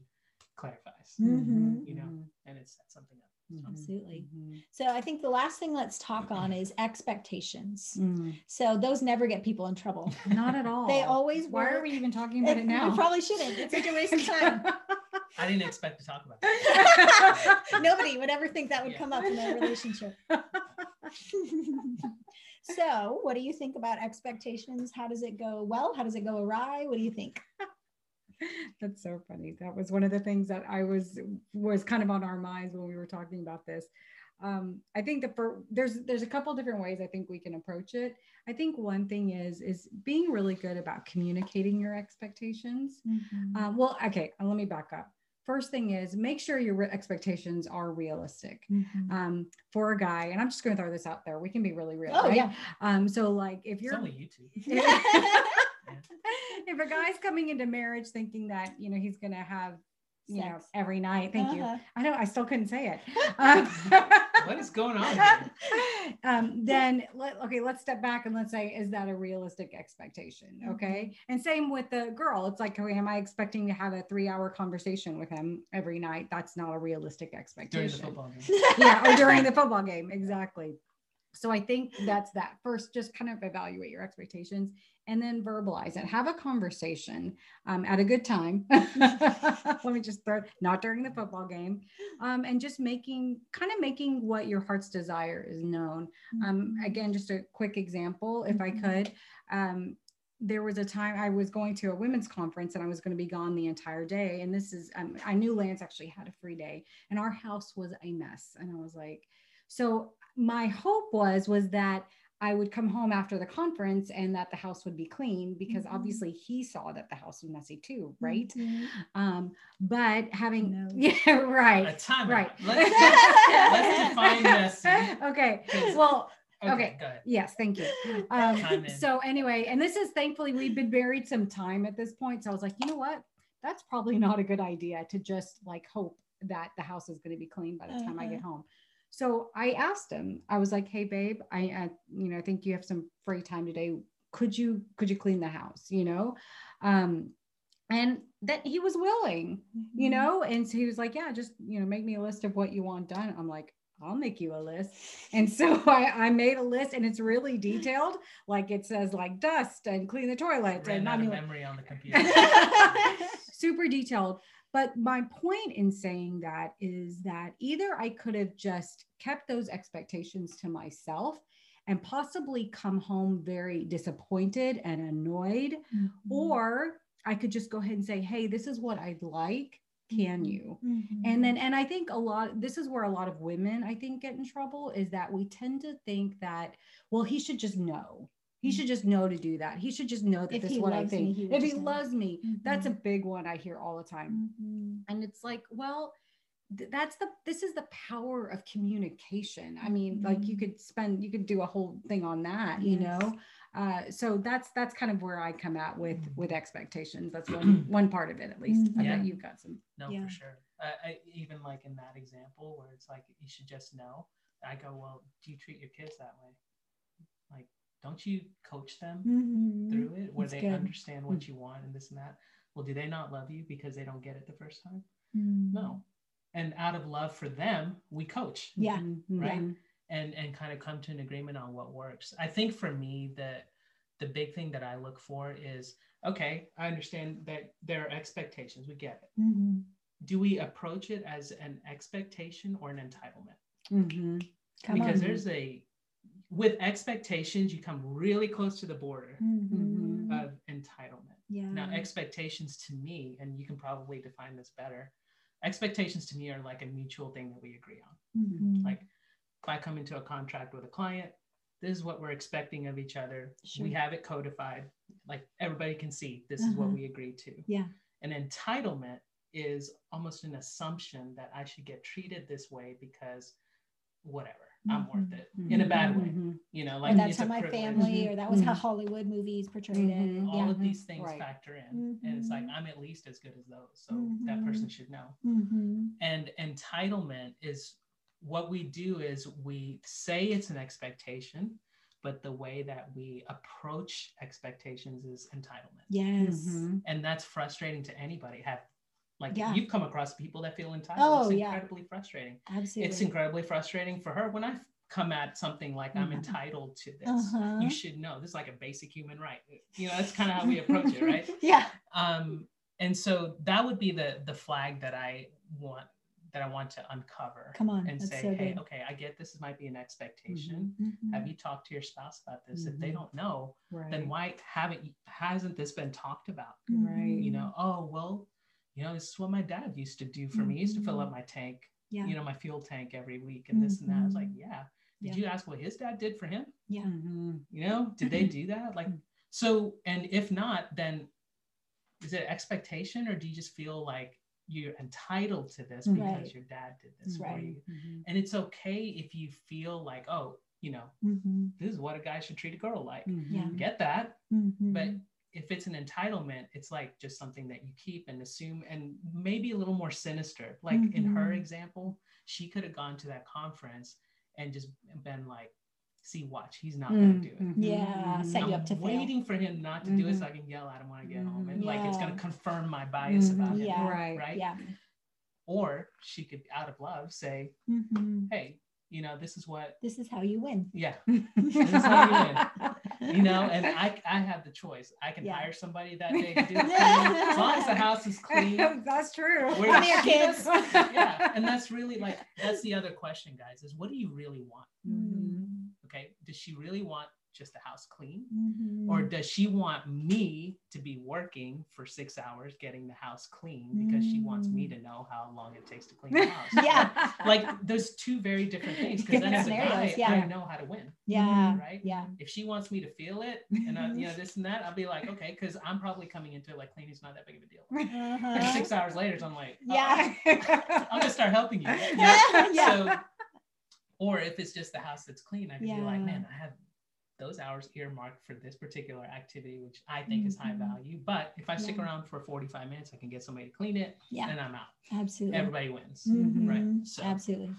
clarifies, Mhm. you know, Mhm. and it's something else. Mhm. Absolutely. Mhm. So I think the last thing let's talk on is expectations. Mhm. So those never get people in trouble. Not at all. They always Why are we even talking about it now? We probably shouldn't. It's such a waste of time. I didn't expect to talk about that. Nobody would ever think that would Yeah. come up in a relationship. so, what do you think about expectations? How does it go well? How does it go awry? What do you think? That's so funny. That was one of the things that I was was kind of on our minds when we were talking about this. Um, I think the fir- there's there's a couple different ways I think we can approach it. I think one thing is is being really good about communicating your expectations. Um, well, okay, uh, let me back up. First thing is make sure your re- expectations are realistic. Mhm. Um, for a guy, and I'm just going to throw this out there. We can be really real. Oh right? yeah. Um, so like if you're only YouTube. two. if a guy's coming into marriage thinking that you know he's gonna have you know every night. Thank you. Uh-huh. i know i still couldn't say it. Um, What is going on? Here? um, then let, okay let's step back and let's say is that a realistic expectation? Okay. And same with the girl. It's like okay am i expecting to have a three hour conversation with him every night? That's not a realistic During the expectation. football game. yeah or during the football game. Exactly. So i think that's that. First just kind of evaluate your expectations and then verbalize it have a conversation um, at a good time let me just throw not during the football game um, and just making kind of making what your heart's desire is known um, again just a quick example if i Mhm. could um, there was a time I was going to a women's conference and I was going to be gone the entire day. And this is, um, I knew Lance actually had a free day and our house was a mess. And I was like, so my hope was, was that I would come home after the conference and that the house would be clean because Mhm. obviously he saw that the house was messy too. Right. Mhm. Um, but having, No. yeah, right. A time. Right. Let's, let's define messy. okay. Well, Okay, Okay. Yes, thank you. Um, so anyway, and this is thankfully we've been married some time at this point. So I was like, you know what? That's probably not a good idea to just like hope that the house is going to be clean by the time I Uh-huh. get home. So I asked him. I was like, hey babe, I, I you know I think you have some free time today. Could you could you clean the house? You know, um, and that he was willing you Mhm. know and so he was like yeah just you know make me a list of what you want done i'm like i'll make you a list and so i i made a list and it's really detailed like it says like dust and clean the toilet Ran and i out of memory on the computer. super detailed but my point in saying that is that either i could have just kept those expectations to myself and possibly come home very disappointed and annoyed Mhm. or I could just go ahead and say, hey, this is what I'd like. Can Mhm. you? Mhm. And then, and I think a lot, this is where a lot of women, I think, get in trouble is that we tend to think that, well, he should just know. He should just know to do that. He should just know that Mm-hmm. If this he is what I loves me, think. he if he just know. loves me, that's a Mhm. big one I hear all the time. Mhm. And it's like, well, th- that's the this is the power of communication. I mean, like you Mhm. could spend you could do a whole thing on that, you know. uh, so that's that's kind of where I come at with with expectations. That's one one part of it at least. I Yeah. bet you've got some. No, Yeah. for sure. I, I even like in that example where it's like you should just know. I go, well, do you treat your kids that way? Like, don't you coach them Mhm. through it where That's they good. understand what you want and this and that? Well, do they not love you because they don't get it the first time? Mm. No. And out of love for them, we coach Yeah. Mhm, Right. mhm. and and kind of come to an agreement on what works. I think for me the the big thing that I look for is okay, I understand that there are expectations. We get it. Mhm. Do we approach it as an expectation or an entitlement? Mhm. Come because on. there's a with expectations you come really close to the border Mhm. of entitlement yeah. now expectations to me and you can probably define this better expectations to me are like a mutual thing that we agree on Mhm. like if i come into a contract with a client this is what we're expecting of each other Sure. we have it codified like everybody can see this is what Uh-huh. we agreed to Yeah. an entitlement is almost an assumption that i should get treated this way because whatever i'm worth Mhm. it in a bad way Mhm. you know or like that's it's how a my privilege. family, or that was how Mhm. Hollywood movies portrayed it. all Yeah. of these things Right. factor in and it's like i'm at least as good as those so that person should know Mhm. and entitlement is what we do is we say it's an expectation but the way that we approach expectations is entitlement Yes. Mhm. and that's frustrating to anybody have like Yeah. you've come across people that feel entitled Oh, it's yeah. incredibly frustrating Absolutely. it's incredibly frustrating for her when i come at something like i'm Mhm. entitled to this Uh-huh. you should know this is like a basic human right you know that's kind of how we approach it right yeah. um and so that would be the the flag that i want that i want to uncover Come on. and say so hey okay i get this might be an expectation Mhm. have you talked to your spouse about this if they Mhm. don't know Right. then why haven't you hasn't this been talked about Right. you know oh well you know this is what my dad used to do for me he used to fill up my tank Mm-hmm. Yeah. you know my fuel tank every week and this and that i was like Mhm. yeah did Yeah. you ask what his dad did for him Yeah. Mhm. you know did they do that like so and if not then is it expectation or do you just feel like you're entitled to this because Right. your dad did this for Right. you Mhm. and it's okay if you feel like oh you know this is what a guy should treat a girl like Yeah. Get that but if it's an entitlement it's like just something that you keep and assume and maybe a little more sinister like in her Mhm. example she could have gone to that conference and just been like see watch he's not Mhm. going to do it Mhm. Yeah, Mhm. set you I'm up to fail. waiting for him not to do it so. I can yell at him when I get home. And like it's gonna confirm my bias about him. Yeah. Right. Right. Yeah. Or she could out of love say. Hey, you know, this is what This is how you win. yeah, This is how you know, and I I have the choice. I can Yeah. hire somebody that day to do the as long as the house is clean. That's true. Where Come here, kids. does- yeah. And that's really like that's the other question, guys, is what do you really want? Mhm. Okay. Does she really want just the house clean? Mhm. or does she want me to be working for six hours getting the house clean because she wants me to know how long it takes to clean the house Yeah. like those two very different things because then as a guy yeah. i know how to win yeah. right Yeah. if she wants me to feel it and I, you know this and that i'll be like okay because i'm probably coming into it like cleaning's not that big of a deal Uh-huh. six hours later i'm like uh, Yeah. i'm gonna start helping you? Yeah. yeah. so or if it's just the house that's clean i can be like man i have those hours earmarked for this particular activity which i think is high Mhm. value but if i stick Yeah. around for 45 minutes i can get somebody to clean it Yeah. and i'm out Absolutely. everybody wins Mhm. right so Absolutely.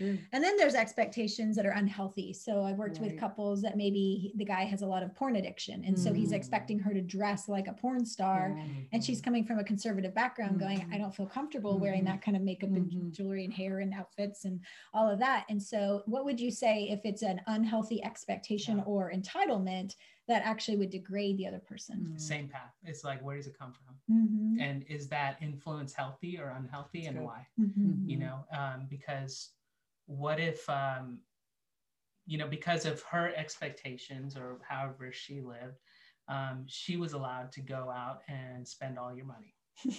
True. And then there's expectations that are unhealthy. So I've worked with couples that maybe the guy has a lot of porn addiction. And so he's Mm. expecting her to dress like a porn star. Yeah. And she's coming from a conservative background going, Mhm. I don't feel comfortable wearing Mhm. that kind of makeup and Mhm. jewelry and hair and outfits and all of that. And so, what would you say if it's an unhealthy expectation Yeah. or entitlement that actually would degrade the other person? Mm. same path it's like where does it come from Mhm. and is that influence healthy or unhealthy That's and good. why Mhm. you Mhm. know um, because what if um, you know because of her expectations or however she lived um, she was allowed to go out and spend all your money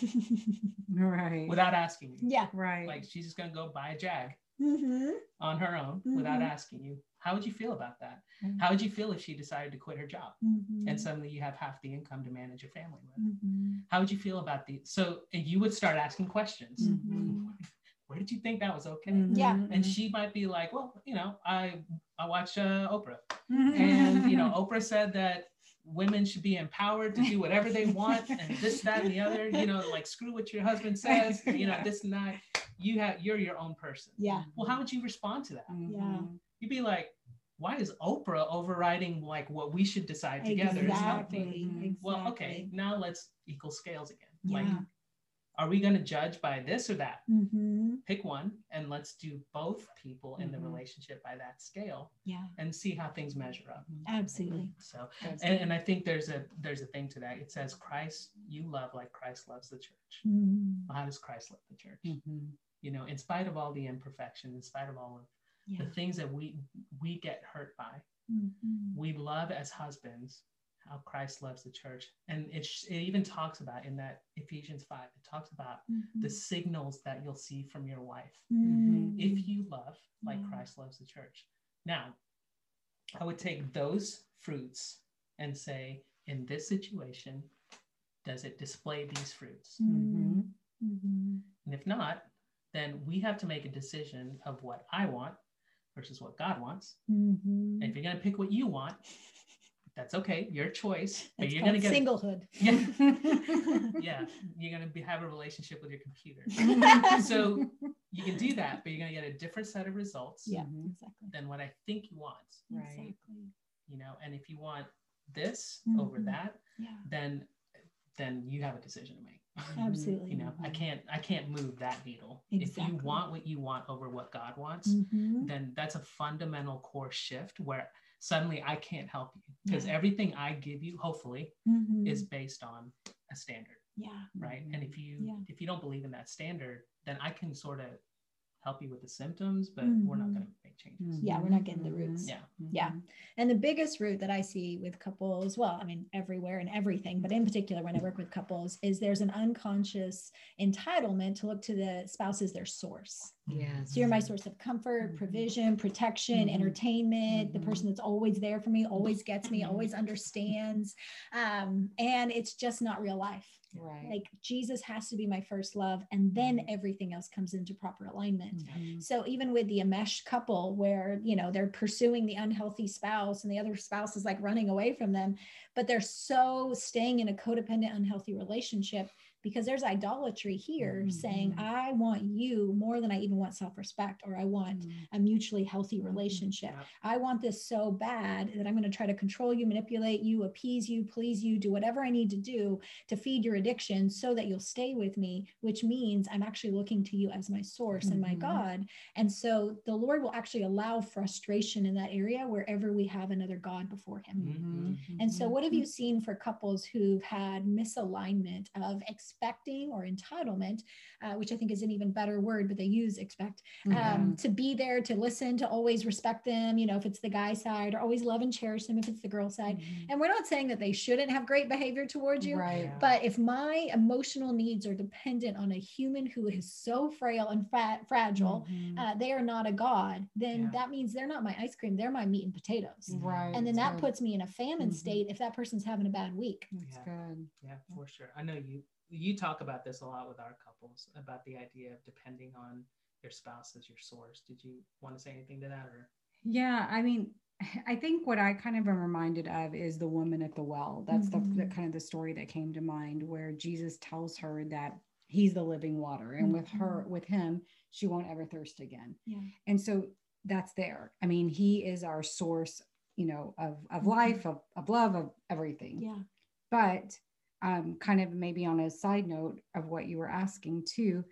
Right. without asking you yeah. right. like she's just gonna go buy a jag Mhm. on her own without Mhm. asking you how would you feel about that Mm. how would you feel if she decided to quit her job Mhm. and suddenly you have half the income to manage your family with Mhm. how would you feel about the so and you would start asking questions Mhm. Where did you think that was okay Mhm. Yeah. and she might be like well you know i I watch uh, Oprah, and you know, Oprah said that women should be empowered to do whatever they want, and this, that, and the other. You know, like screw what your husband says. You know, this and that. You have you're your own person. Yeah. Well, how would you respond to that? Yeah. You'd be like, why is Oprah overriding like what we should decide together? It's healthy. Exactly. Well, okay, now let's equal scales again. Yeah. Like, are we going to judge by this or that? Mhm. Pick one and let's do both people in the Mhm. relationship by that scale Yeah. and see how things measure up. Absolutely. So, That's and, and I think there's a there's a thing to that. It says Christ, you love like Christ loves the church. Mhm. Well, how does Christ love the church? Mhm. You know, in spite of all the imperfection, in spite of all of Yeah. the things that we we get hurt by, Mhm. we love as husbands how Christ loves the church. And it, it even talks about in that Ephesians 5, it talks about the Mhm. signals that you'll see from your wife Mhm. if you love like Yeah. Christ loves the church. Now, I would take those fruits and say, in this situation, does it display these fruits? Mhm. Mhm. And if not, then we have to make a decision of what I want versus what God wants. And if you're going to pick what you want, that's okay, your choice. But It's you're going to called get singlehood. Yeah. yeah, you're going to be, have a relationship with your computer. So you can do that, but you're going to get a different set of results Yeah. Mhm. exactly. than what I think you want. Right. Exactly. You know, and if you want this over Mhm. that, Yeah. then then you have a decision to make. Absolutely. You know, I can't I can't move that needle. If you want what you want over what God wants, Mhm. then that's a fundamental core shift where suddenly I can't help you because Yeah. everything I give you, hopefully, Mhm. is based on a standard. yeah. right and if you Yeah. if you don't believe in that standard then i can sort of help you with the symptoms but we're not Mhm. going to make changes Yeah, we're not getting the roots. yeah Yeah. And the biggest root that I see with couples, well, I mean, everywhere and everything, but in particular, when I work with couples, is there's an unconscious entitlement to look to the spouse as their source. Yes. So you're my source of comfort, provision, protection, Mhm. entertainment, the Mhm. person that's always there for me, always gets me, always understands. Um, and it's just not real life. Right. Like Jesus has to be my first love, and then Mhm. everything else comes into proper alignment. Mhm. So even with the enmeshed couple where, you know, they're pursuing the unhealthy spouse and the other spouse is like running away from them, but they're so staying in a codependent, unhealthy relationship because there's idolatry here saying, Mhm. I want you more than I even want self-respect or I want Mhm. a mutually healthy relationship. Yeah. I want this so bad that I'm going to try to control you, manipulate you, appease you, please you, do whatever I need to do to feed your addiction so that you'll stay with me, which means I'm actually looking to you as my source and my Mhm. God. And so the Lord will actually allow frustration in that area wherever we have another God before him. Mhm. And so, what have you seen for couples who've had misalignment of expecting or entitlement, uh, which I think is an even better word, but they use expect, Yeah. um, to be there, to listen, to always respect them, you know, if it's the guy side, or always love and cherish them if it's the girl side. Mhm. And we're not saying that they shouldn't have great behavior towards you. Right. But if my emotional needs are dependent on a human who is so frail and fra- fragile, Mhm. uh, they are not a god, then Yeah. that means they're not my ice cream, they're my meat and potatoes. right. And then that so puts me in a famine Mhm. state if that person's having a bad week. That's Yeah. good. yeah for sure i know you you talk about this a lot with our couples about the idea of depending on your spouse as your source did you want to say anything to that or Yeah, I mean, I think what I kind of am reminded of is the woman at the well. That's the, the Mhm. kind of the story that came to mind where Jesus tells her that he's the living water, and with her, with him, she won't ever thirst again. Yeah. And so that's there. I mean, he is our source, you know, of of Mhm. life, of, of love, of everything. Yeah. But um, kind of maybe on a side note of what you were asking too,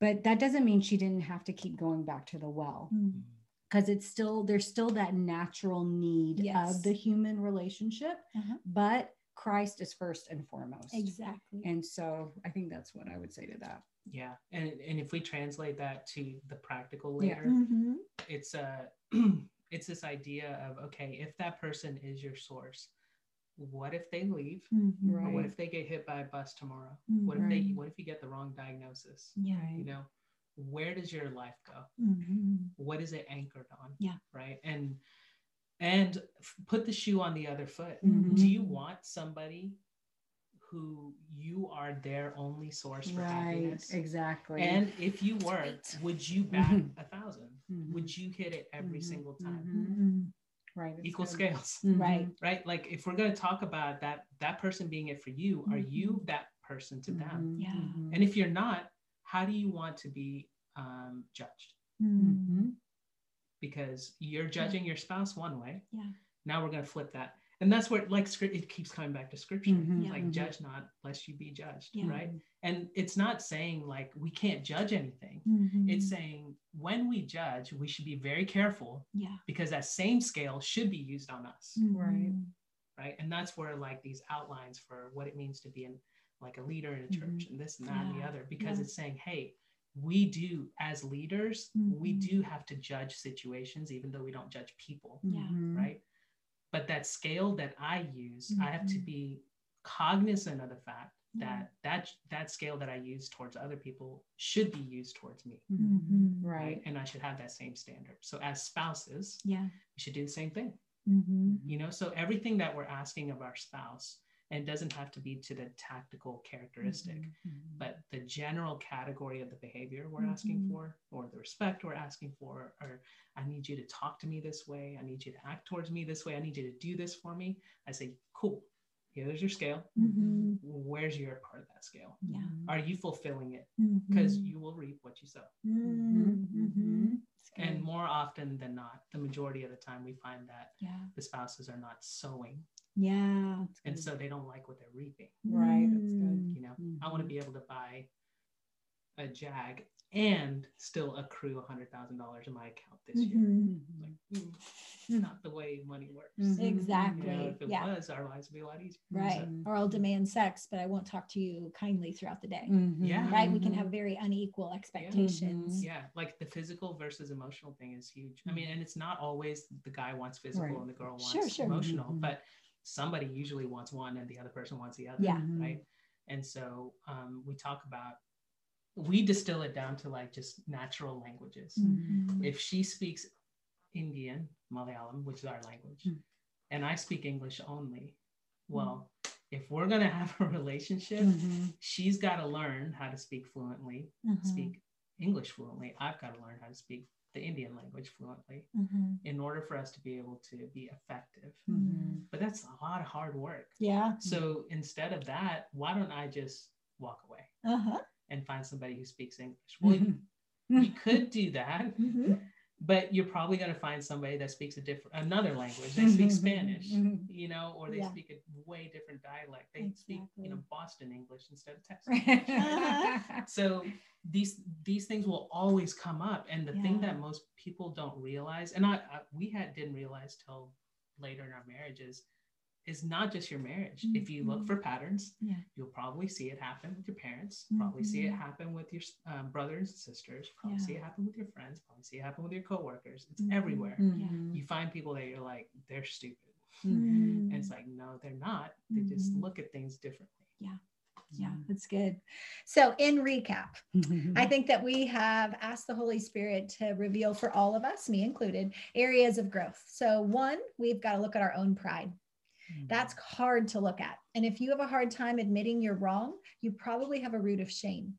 but that doesn't mean she didn't have to keep going back to the well Mm. because it's still there's still that natural need Yes. of the human relationship Uh-huh. but christ is first and foremost Exactly. and so i think that's what i would say to that yeah and and if we translate that to the practical Yeah. later Mhm. it's a it's this idea of okay if that person is your source what if they leave Mhm. or what if they get hit by a bus tomorrow Mhm. what if they what if you get the wrong diagnosis Yeah. you know where does your life go Mhm. what is it anchored on Yeah. right and and f- put the shoe on the other foot Mhm. do you want somebody who you are their only source for right happiness exactly and if you were Right. would you bat Mhm. a thousand Mhm. would you hit it every Mhm. single time? Right. Equal good. scales, Mhm. Right. right? Like if we're going to talk about that that person being it for you, are you Mhm. that person to them? Mhm. Yeah. Mhm. And if you're not, how do you want to be um, judged? Mhm. Because you're judging your spouse one way. Yeah. Now we're going to flip that. And that's where like script it keeps coming back to scripture. Mhm. Yeah. Like Mhm. judge not lest you be judged, Yeah. right? And it's not saying like we can't judge anything. Mhm. It's saying when we judge, we should be very careful yeah. because that same scale should be used on us, Right. Mhm. right? And that's where like these outlines for what it means to be in like a leader in a church and this and that and the other, because Yeah. it's saying, hey, we do as leaders, we Mhm. do have to judge situations, even though we don't judge people, Yeah. Right? But that scale that I use, I have to Mhm. be cognizant of the fact Yeah. that that that scale that I use towards other people should be used towards me, Mhm. Mhm. Right. And I should have that same standard. So as spouses, Yeah. we should do the same thing. Mhm. You know, so everything that we're asking of our spouse, and it doesn't have to be to the tactical characteristic, Mhm. but the general category of the behavior we're asking Mhm. for, or the respect we're asking for, or I need you to talk to me this way, I need you to act towards me this way, I need you to do this for me. I say, cool, here's your scale. Mhm. Where's your part of that scale? Yeah. Are you fulfilling it? Because Mhm. you will reap what you sow. Mhm. Mhm. Mhm. It's good. And more often than not, the majority of the time, we find that yeah. the spouses are not sowing, Yeah. And so they don't like what they're reaping. Right, that's good. Mm. You know, I want to be able to buy a Jag and still accrue a hundred thousand dollars in my account this year. Mhm. Mhm. Like, mm, not the way money works. Mhm. You Exactly. know, if it yeah. was, our lives would be a lot easier. Right. Mhm. Or I'll demand sex, but I won't talk to you kindly throughout the day. Mhm. Yeah. Right. We can have very unequal expectations. Yeah, like the physical versus emotional thing is huge. I mean, and it's not always the guy wants physical Right. and the girl wants Sure, sure. emotional, but somebody usually wants one and the other person wants the other. Yeah. Right. And so um, we talk about, we distill it down to like just natural languages. Mhm. If she speaks Indian, Malayalam, which is our language, Mm. and I speak English only, well, if we're going to have a relationship, Mhm. she's got to learn how to speak fluently, Mhm. speak English fluently. I've got to learn how to speak the Indian language fluently Mhm. in order for us to be able to be effective. Mhm. But that's a lot of hard work. Yeah. So instead of that, why don't I just walk away Uh huh. and find somebody who speaks English? Well, you, you could do that, Mhm. But you're probably going to find somebody that speaks a different another language. They speak Spanish, Mhm. you know, or they Yeah. speak a way different dialect. They speak, you know, Boston English instead of Texas. So these these things will always come up and the thing that most people don't realize and I, I we had didn't realize till later in our marriages is not just your marriage if you look for patterns Yeah. you'll probably see it happen with your parents probably see it Mhm. happen with your um, brothers and sisters probably Yeah. see it happen with your friends probably see it happen with your coworkers it's Mhm. everywhere Mhm. you find people that you're like they're stupid and it's like no they're not they just look at things differently Yeah. Yeah, that's good. So, in recap. I think that we have asked the Holy Spirit to reveal for all of us, me included, areas of growth. So, one, we've got to look at our own pride. Mm-hmm. That's hard to look at. And if you have a hard time admitting you're wrong, you probably have a root of shame.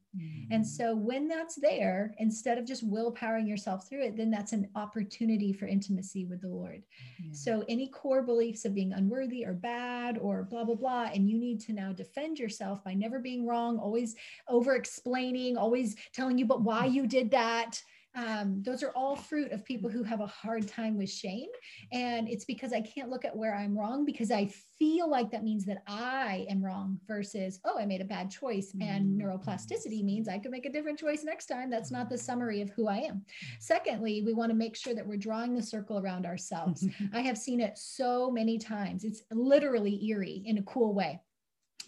And mm-hmm. so when that's there, instead of just willpowering yourself through it, then that's an opportunity for intimacy with the Lord. Yeah. So any core beliefs of being unworthy or bad or blah, blah, blah, and you need to now defend yourself by never being wrong, always over explaining, always telling you but why mm-hmm. you did that. Um, those are all fruit of people who have a hard time with shame. And it's because I can't look at where I'm wrong because I feel like that means that I am wrong versus, oh, I made a bad choice. And Mm. neuroplasticity means I could make a different choice next time. That's not the summary of who I am. Secondly, we want to make sure that we're drawing the circle around ourselves. I have seen it so many times. It's literally eerie in a cool way.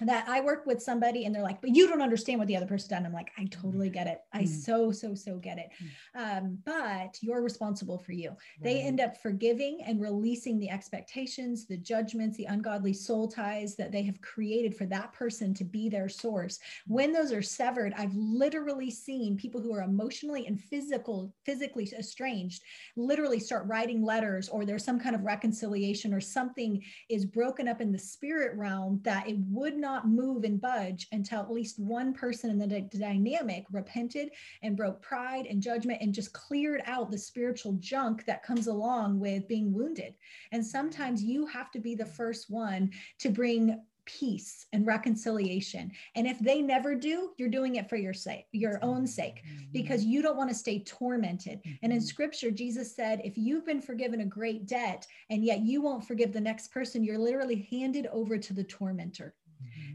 That I work with somebody and they're like, but you don't understand what the other person done. I'm like, I totally get it. I Mm. so, so, so get it. Um, but you're responsible for you. They end up forgiving and releasing the expectations, the judgments, the ungodly soul ties that they have created for that person to be their source. When those are severed, I've literally seen people who are emotionally and physical, physically estranged, literally start writing letters, or there's some kind of reconciliation, or something is broken up in the spirit realm that it would not not move and budge until at least one person in the d- dynamic repented and broke pride and judgment and just cleared out the spiritual junk that comes along with being wounded. And sometimes you have to be the first one to bring peace and reconciliation. And if they never do, you're doing it for your sake, your mm-hmm. own sake, because you don't want to stay tormented. And in mm-hmm. scripture, Jesus said, if you've been forgiven a great debt and yet you won't forgive the next person, you're literally handed over to the tormentor.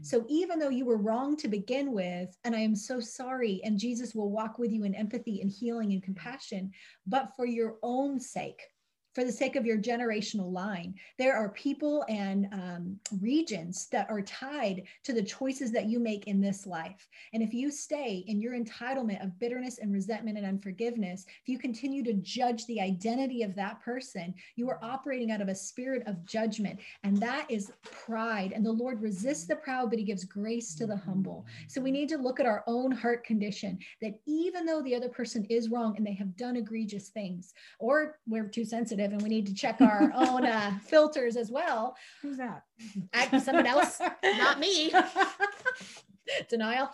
So even though you were wrong to begin with, and I am so sorry, and Jesus will walk with you in empathy and healing and compassion, but for your own sake, for the sake of your generational line. There are people and um, regions that are tied to the choices that you make in this life. And if you stay in your entitlement of bitterness and resentment and unforgiveness, if you continue to judge the identity of that person, you are operating out of a spirit of judgment. And that is pride. And the Lord resists the proud, but he gives grace to the humble. So we need to look at our own heart condition that even though the other person is wrong and they have done egregious things, or we're too sensitive and we need to check our own uh, filters as well. Who's that? I, someone else, not me. Denial.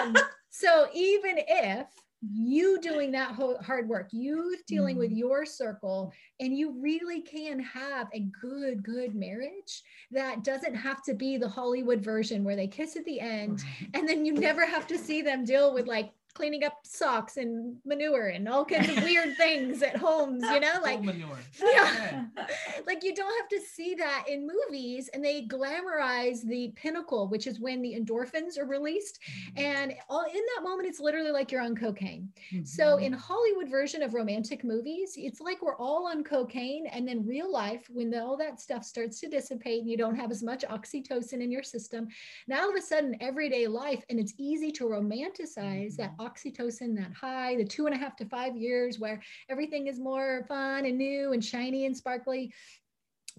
Um, so even if you doing that hard work, you dealing with your circle, and you really can have a good, good marriage that doesn't have to be the Hollywood version where they kiss at the end, and then you never have to see them deal with like cleaning up socks and manure and all kinds of weird things at homes, you know, like manure. Yeah. like you don't have to see that in movies and they glamorize the pinnacle, which is when the endorphins are released. Mm-hmm. And all in that moment, it's literally like you're on cocaine. Mm-hmm. So in Hollywood version of romantic movies, it's like we're all on cocaine. And then real life, when all that stuff starts to dissipate and you don't have as much oxytocin in your system, now all of a sudden everyday life, and it's easy to romanticize that oxytocin, that high, the two and a half to five years where everything is more fun and new and shiny and sparkly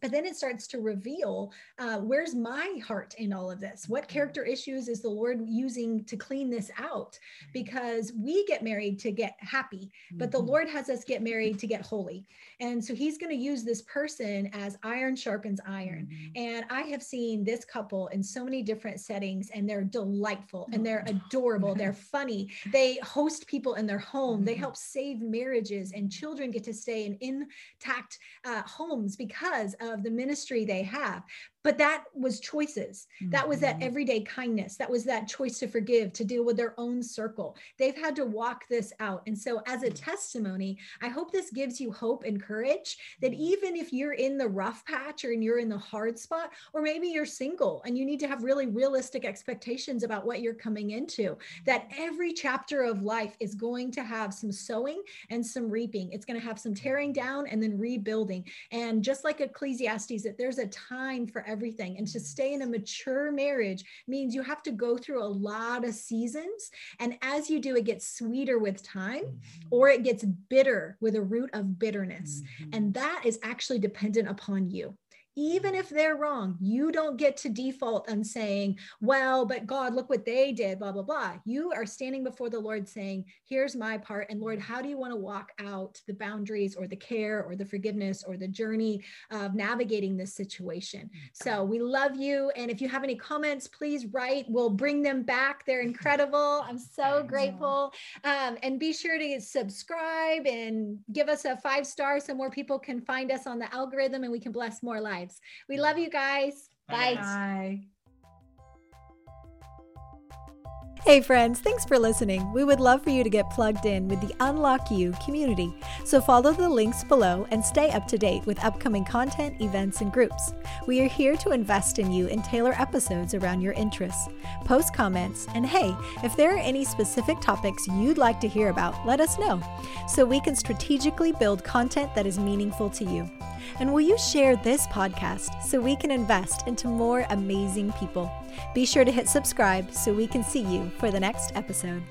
but then it starts to reveal uh, where's my heart in all of this? What mm-hmm. character issues is the lord using to clean this out? Mm-hmm. because we get married to get happy but the mm-hmm. lord has us get married to get holy. And so he's going to use this person as iron sharpens iron. And i have seen this couple in so many different settings and they're delightful and they're adorable they're funny. They host people in their home. They help save marriages and children get to stay in intact uh, homes because of the ministry they have but that was choices mm-hmm. that was that mm-hmm. everyday kindness that was that choice to forgive to deal with their own circle they've had to walk this out and so as a mm. testimony i hope this gives you hope and courage that mm-hmm. even if you're in the rough patch or you're in the hard spot or maybe you're single and you need to have really realistic expectations about what you're coming into that every chapter of life is going to have some sowing and some reaping it's going to have some tearing down and then rebuilding and just like ecclesiastes that there's a time for everything. And to stay in a mature marriage means you have to go through a lot of seasons. And as you do, it gets sweeter with time mm-hmm. or it gets bitter with a root of bitterness. Mm-hmm. And that is actually dependent upon you even if they're wrong, you don't get to default on saying, well, but God, look what they did, blah, blah, blah. You are standing before the Lord saying, here's my part. And Lord, how do you want to walk out the boundaries or the care or the forgiveness or the journey of navigating this situation? So we love you. And if you have any comments, please write. We'll bring them back. They're incredible. I'm so grateful. Um, and be sure to subscribe and give us a five star so more people can find us on the algorithm and we can bless more lives lives. We love you guys. Bye. Bye. Hey, friends, thanks for listening. We would love for you to get plugged in with the Unlock You community. So follow the links below and stay up to date with upcoming content, events, and groups. We are here to invest in you and tailor episodes around your interests. Post comments, and hey, if there are any specific topics you'd like to hear about, let us know so we can strategically build content that is meaningful to you. And will you share this podcast so we can invest into more amazing people? Be sure to hit subscribe so we can see you for the next episode.